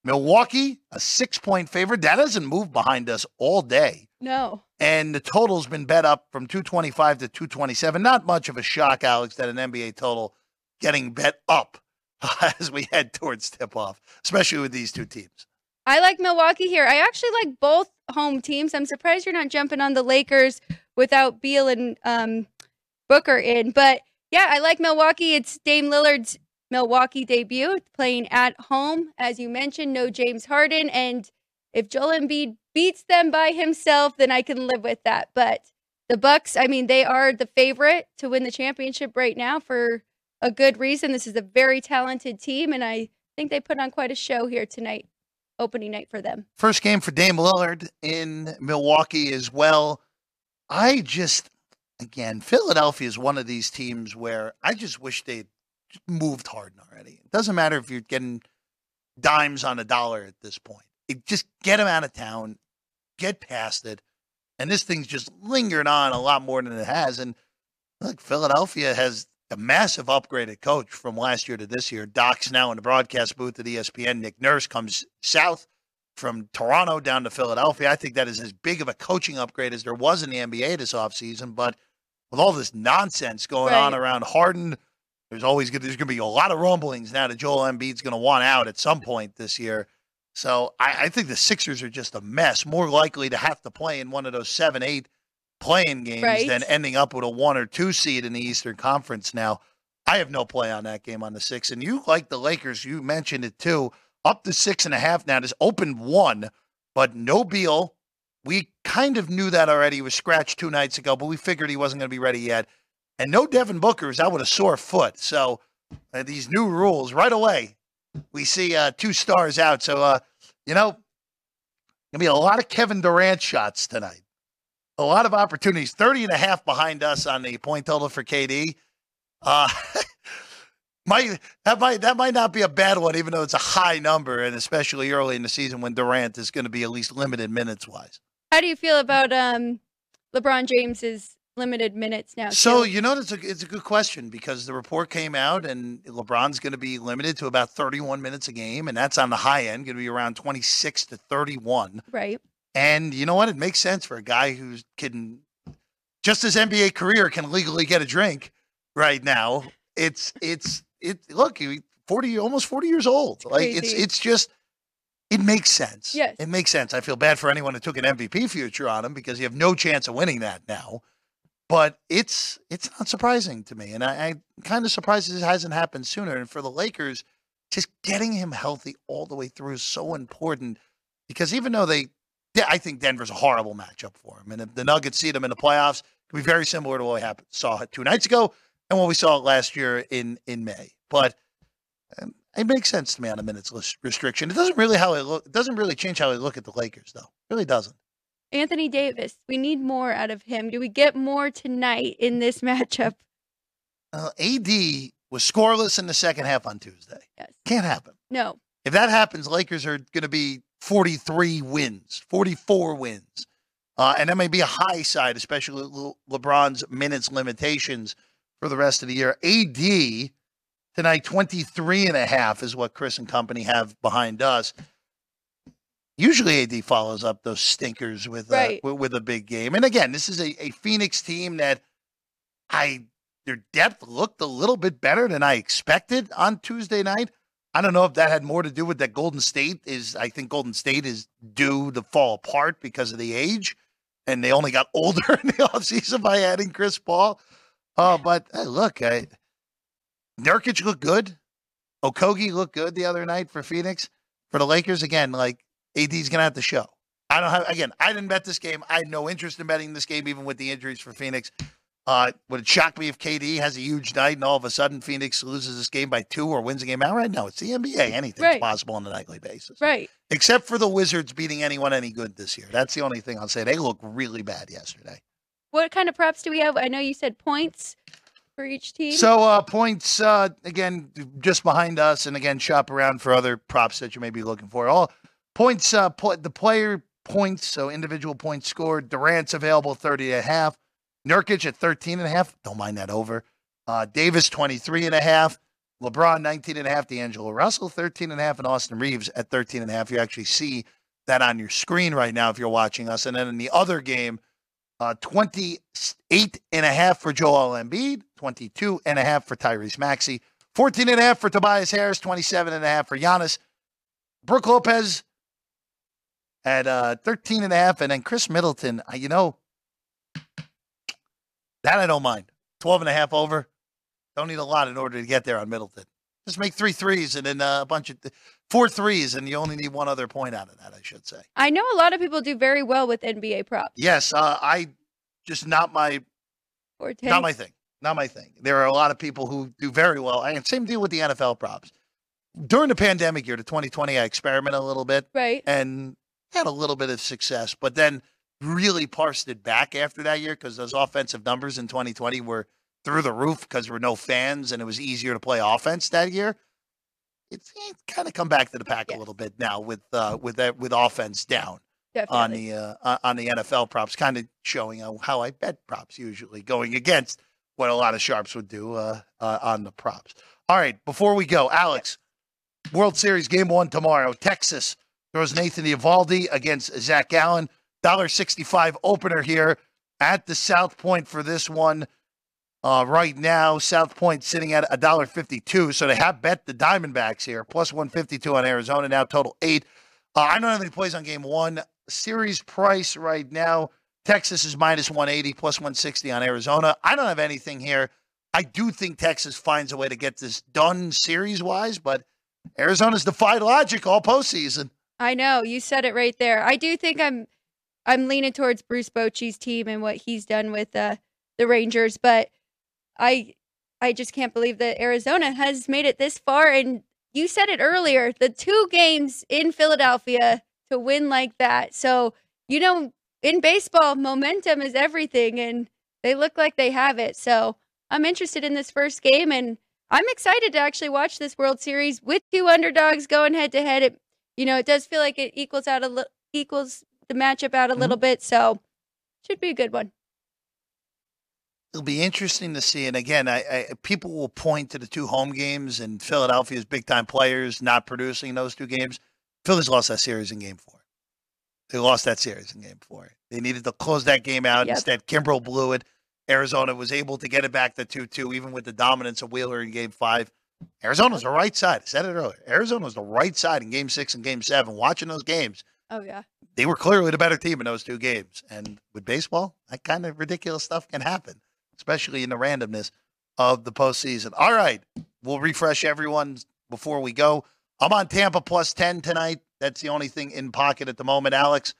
Milwaukee, a six point favorite. That hasn't moved behind us all day. No. And the total's been bet up from 225 to 227. Not much of a shock, Alex, that an NBA total getting bet up as we head towards tip off, especially with these two teams. I like Milwaukee here. I actually like both home teams. I'm surprised you're not jumping on the Lakers without Beal and um, Booker in. But yeah, I like Milwaukee. It's Dame Lillard's Milwaukee debut, playing at home. As you mentioned, no James Harden. And if Joel Embiid beats them by himself, then I can live with that. But the Bucks, I mean, they are the favorite to win the championship right now for a good reason. This is a very talented team, and I think they put on quite a show here tonight, opening night for them. First game for Dame Lillard in Milwaukee as well. I just, again, Philadelphia is one of these teams where I just wish they'd moved Harden already. It doesn't matter if you're getting dimes on a dollar at this point. It, just get him out of town, get past it. And this thing's just lingered on a lot more than it has. And look, Philadelphia has a massive upgraded coach from last year to this year. Doc's now in the broadcast booth at ESPN. Nick Nurse comes south from Toronto down to Philadelphia. I think that is as big of a coaching upgrade as there was in the NBA this offseason. But with all this nonsense going Right. on around Harden, there's always gonna, there's going to be a lot of rumblings now that Joel Embiid's going to want out at some point this year. So I, I think the Sixers are just a mess. More likely to have to play in one of those seven, eight playing games Right. than ending up with a one or two seed in the Eastern Conference. Now, I have no play on that game on the six. And you like the Lakers, you mentioned it too. Up to six and a half now. This opened one, but no Beal. We kind of knew that already. He was scratched two nights ago, but we figured he wasn't going to be ready yet. And no Devin Booker is out with a sore foot. So uh, these new rules right away, we see uh, two stars out. So, uh, you know, gonna be a lot of Kevin Durant shots tonight. A lot of opportunities. 30 and a half behind us on the point total for KD. Uh, might that might that might not be a bad one, even though it's a high number, and especially early in the season when Durant is going to be at least limited minutes wise. How do you feel about um, LeBron James's limited minutes now? So too? you know, it's a it's a good question because the report came out, and LeBron's going to be limited to about 31 minutes a game, and that's on the high end, going to be around 26 to 31. right. And you know what? It makes sense for a guy who's can just his NBA career can legally get a drink right now. It's it's it. Look, he 40, almost 40 years old. like it's it's just it makes sense. Yes. it makes sense. I feel bad for anyone who took an MVP future on him because you have no chance of winning that now. But it's it's not surprising to me, and I, I'm kind of surprised it hasn't happened sooner. And for the Lakers, just getting him healthy all the way through is so important because even though they, yeah, I think Denver's a horrible matchup for him, and if the Nuggets see them in the playoffs, it could be very similar to what we happened, saw two nights ago and what we saw last year in in May. But um, it makes sense to me on a minutes list restriction. It doesn't really how it look. It doesn't really change how I look at the Lakers, though. It really doesn't. Anthony Davis, we need more out of him. Do we get more tonight in this matchup? Uh, AD was scoreless in the second half on Tuesday. Yes. Can't happen. No. If that happens, Lakers are going to be 43 wins, 44 wins. Uh, and that may be a high side, especially Le- LeBron's minutes limitations for the rest of the year. AD tonight, 23 and a half is what Chris and company have behind us. Usually AD follows up those stinkers with, Right. with, with a big game. And again, this is a, a Phoenix team that I their depth looked a little bit better than I expected on Tuesday night. I don't know if that had more to do with that Golden State is. I think Golden State is due to fall apart because of the age, and they only got older in the offseason by adding Chris Paul. Uh, but hey, look, I, Nurkic looked good. Okogie looked good the other night for Phoenix. For the Lakers, again, like AD's gonna have to show. I don't have again. I didn't bet this game. I had no interest in betting this game, even with the injuries for Phoenix. Uh, would it shock me if KD has a huge night and all of a sudden Phoenix loses this game by two or wins the game outright? No, it's the NBA. Anything's Right. possible on a nightly basis, Right. except for the Wizards beating anyone any good this year. That's the only thing I'll say. They look really bad yesterday. What kind of props do we have? I know you said points for each team. So uh, points uh, again just behind us, and again shop around for other props that you may be looking for. All points, uh, pl- the player points, so individual points scored. Durant's available thirty and a half. Nurkic at 13 and a half. Don't mind that over. Uh, Davis 23 and a half. LeBron 19 and a half. D'Angelo Russell 13 and a half, and Austin Reaves at 13 and a half. You actually see that on your screen right now if you're watching us. And then in the other game, uh, 28 and a half for Joel Embiid, 22 and a half for Tyrese Maxey. 14 and a half for Tobias Harris, 27 and a half for Giannis. Brook Lopez at uh, 13 and a half. And then Khris Middleton, uh, you know, that I don't mind. 12 and a half over. Don't need a lot in order to get there on Middleton. Just make three threes and then uh, a bunch of th- four threes, and you only need one other point out of that, I should say. I know a lot of people do very well with NBA props. Yes, uh, I just not my Or not my thing. Not my thing. There are a lot of people who do very well. And same deal with the NFL props. During the pandemic year, the 2020, I experimented a little bit right. and had a little bit of success, but then really parsed it back after that year because those offensive numbers in 2020 were through the roof because there were no fans and it was easier to play offense that year. It's, it's kind of come back to the pack a little bit now with uh, with that with offense down Definitely. on the uh, uh, on the NFL props, kind of showing how, how I bet props usually going against what a lot of sharps would do uh, uh, on the props. All right, before we go, Alex, World Series game one tomorrow. Texas throws Nathan Eovaldi against Zac Gallen. Dollar sixty-five opener here at the South Point for this one. Uh, right now, South Point sitting at a dollar fifty-two. So they have bet the Diamondbacks here, plus one fifty-two on Arizona. Now total eight. Uh, I don't have any plays on game one. Series price right now, Texas is minus 180, plus 160 on Arizona. I don't have anything here. I do think Texas finds a way to get this done series wise, but Arizona's defied logic all postseason. I know you said it right there. I do think I'm I'm leaning towards Bruce Bochy's team and what he's done with uh, the Rangers, but I I just can't believe that Arizona has made it this far. And you said it earlier, the two games in Philadelphia to win like that. So you know, in baseball, momentum is everything, and they look like they have it. So I'm interested in this first game, and I'm excited to actually watch this World Series with two underdogs going head to head. It you know, it does feel like it equals out a li- equals the matchup out a mm-hmm. little bit, so should be a good one. It'll be interesting to see. And again, I, I people will point to the two home games and Philadelphia's big time players not producing those two games. Phillies lost that series in game four. They lost that series in game four. They needed to close that game out. Yep. Instead, Kimbrel blew it. Arizona was able to get it back to 2 2, even with the dominance of Wheeler in game five. Arizona's the right side. I said it earlier. Arizona was the right side in game six and game seven. Watching those games, Oh yeah. They were clearly the better team in those two games. And with baseball, that kind of ridiculous stuff can happen, especially in the randomness of the postseason. All right, we'll refresh everyone before we go. I'm on Tampa plus 10 tonight. That's the only thing in pocket at the moment, Alex.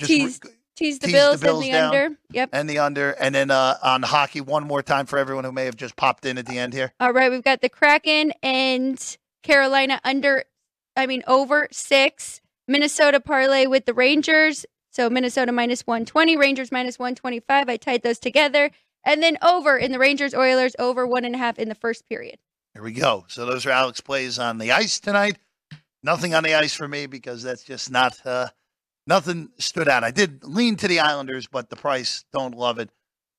Just Tease. Tease the Tease the Bills, Bills and the down. under. Yep. and the under. And then uh, on hockey, one more time for everyone who may have just popped in at the end here. All right, we've got the Kraken and Carolina under, I mean, over six. Minnesota parlay with the Rangers. So Minnesota minus 120, Rangers minus 125. I tied those together. And then over in the Rangers Oilers, over one and a half in the first period. Here we go. So those are Alex plays on the ice tonight. Nothing on the ice for me because that's just not uh, nothing stood out. I did lean to the Islanders, but the price don't love it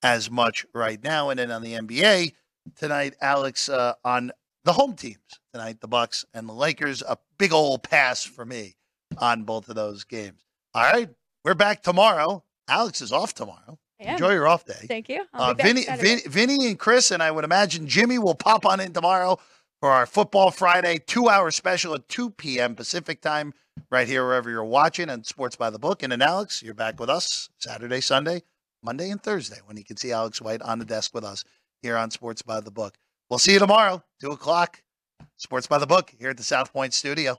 as much right now. And then on the NBA tonight, Alex uh, on the home teams tonight, the Bucks and the Lakers. A big old pass for me on both of those games. All right, we're back tomorrow. Alex is off tomorrow. Enjoy your off day. Thank you. Uh, Vinny, Vin, Vinny and Chris, and I would imagine Jimmy will pop on in tomorrow for our Football Friday two hour special at 2 p.m. Pacific time, right here, wherever you're watching on Sports by the Book. And then, Alex, you're back with us Saturday, Sunday, Monday, and Thursday when you can see Alex White on the desk with us here on Sports by the Book. We'll see you tomorrow, 2 o'clock, Sports by the Book here at the South Point studio.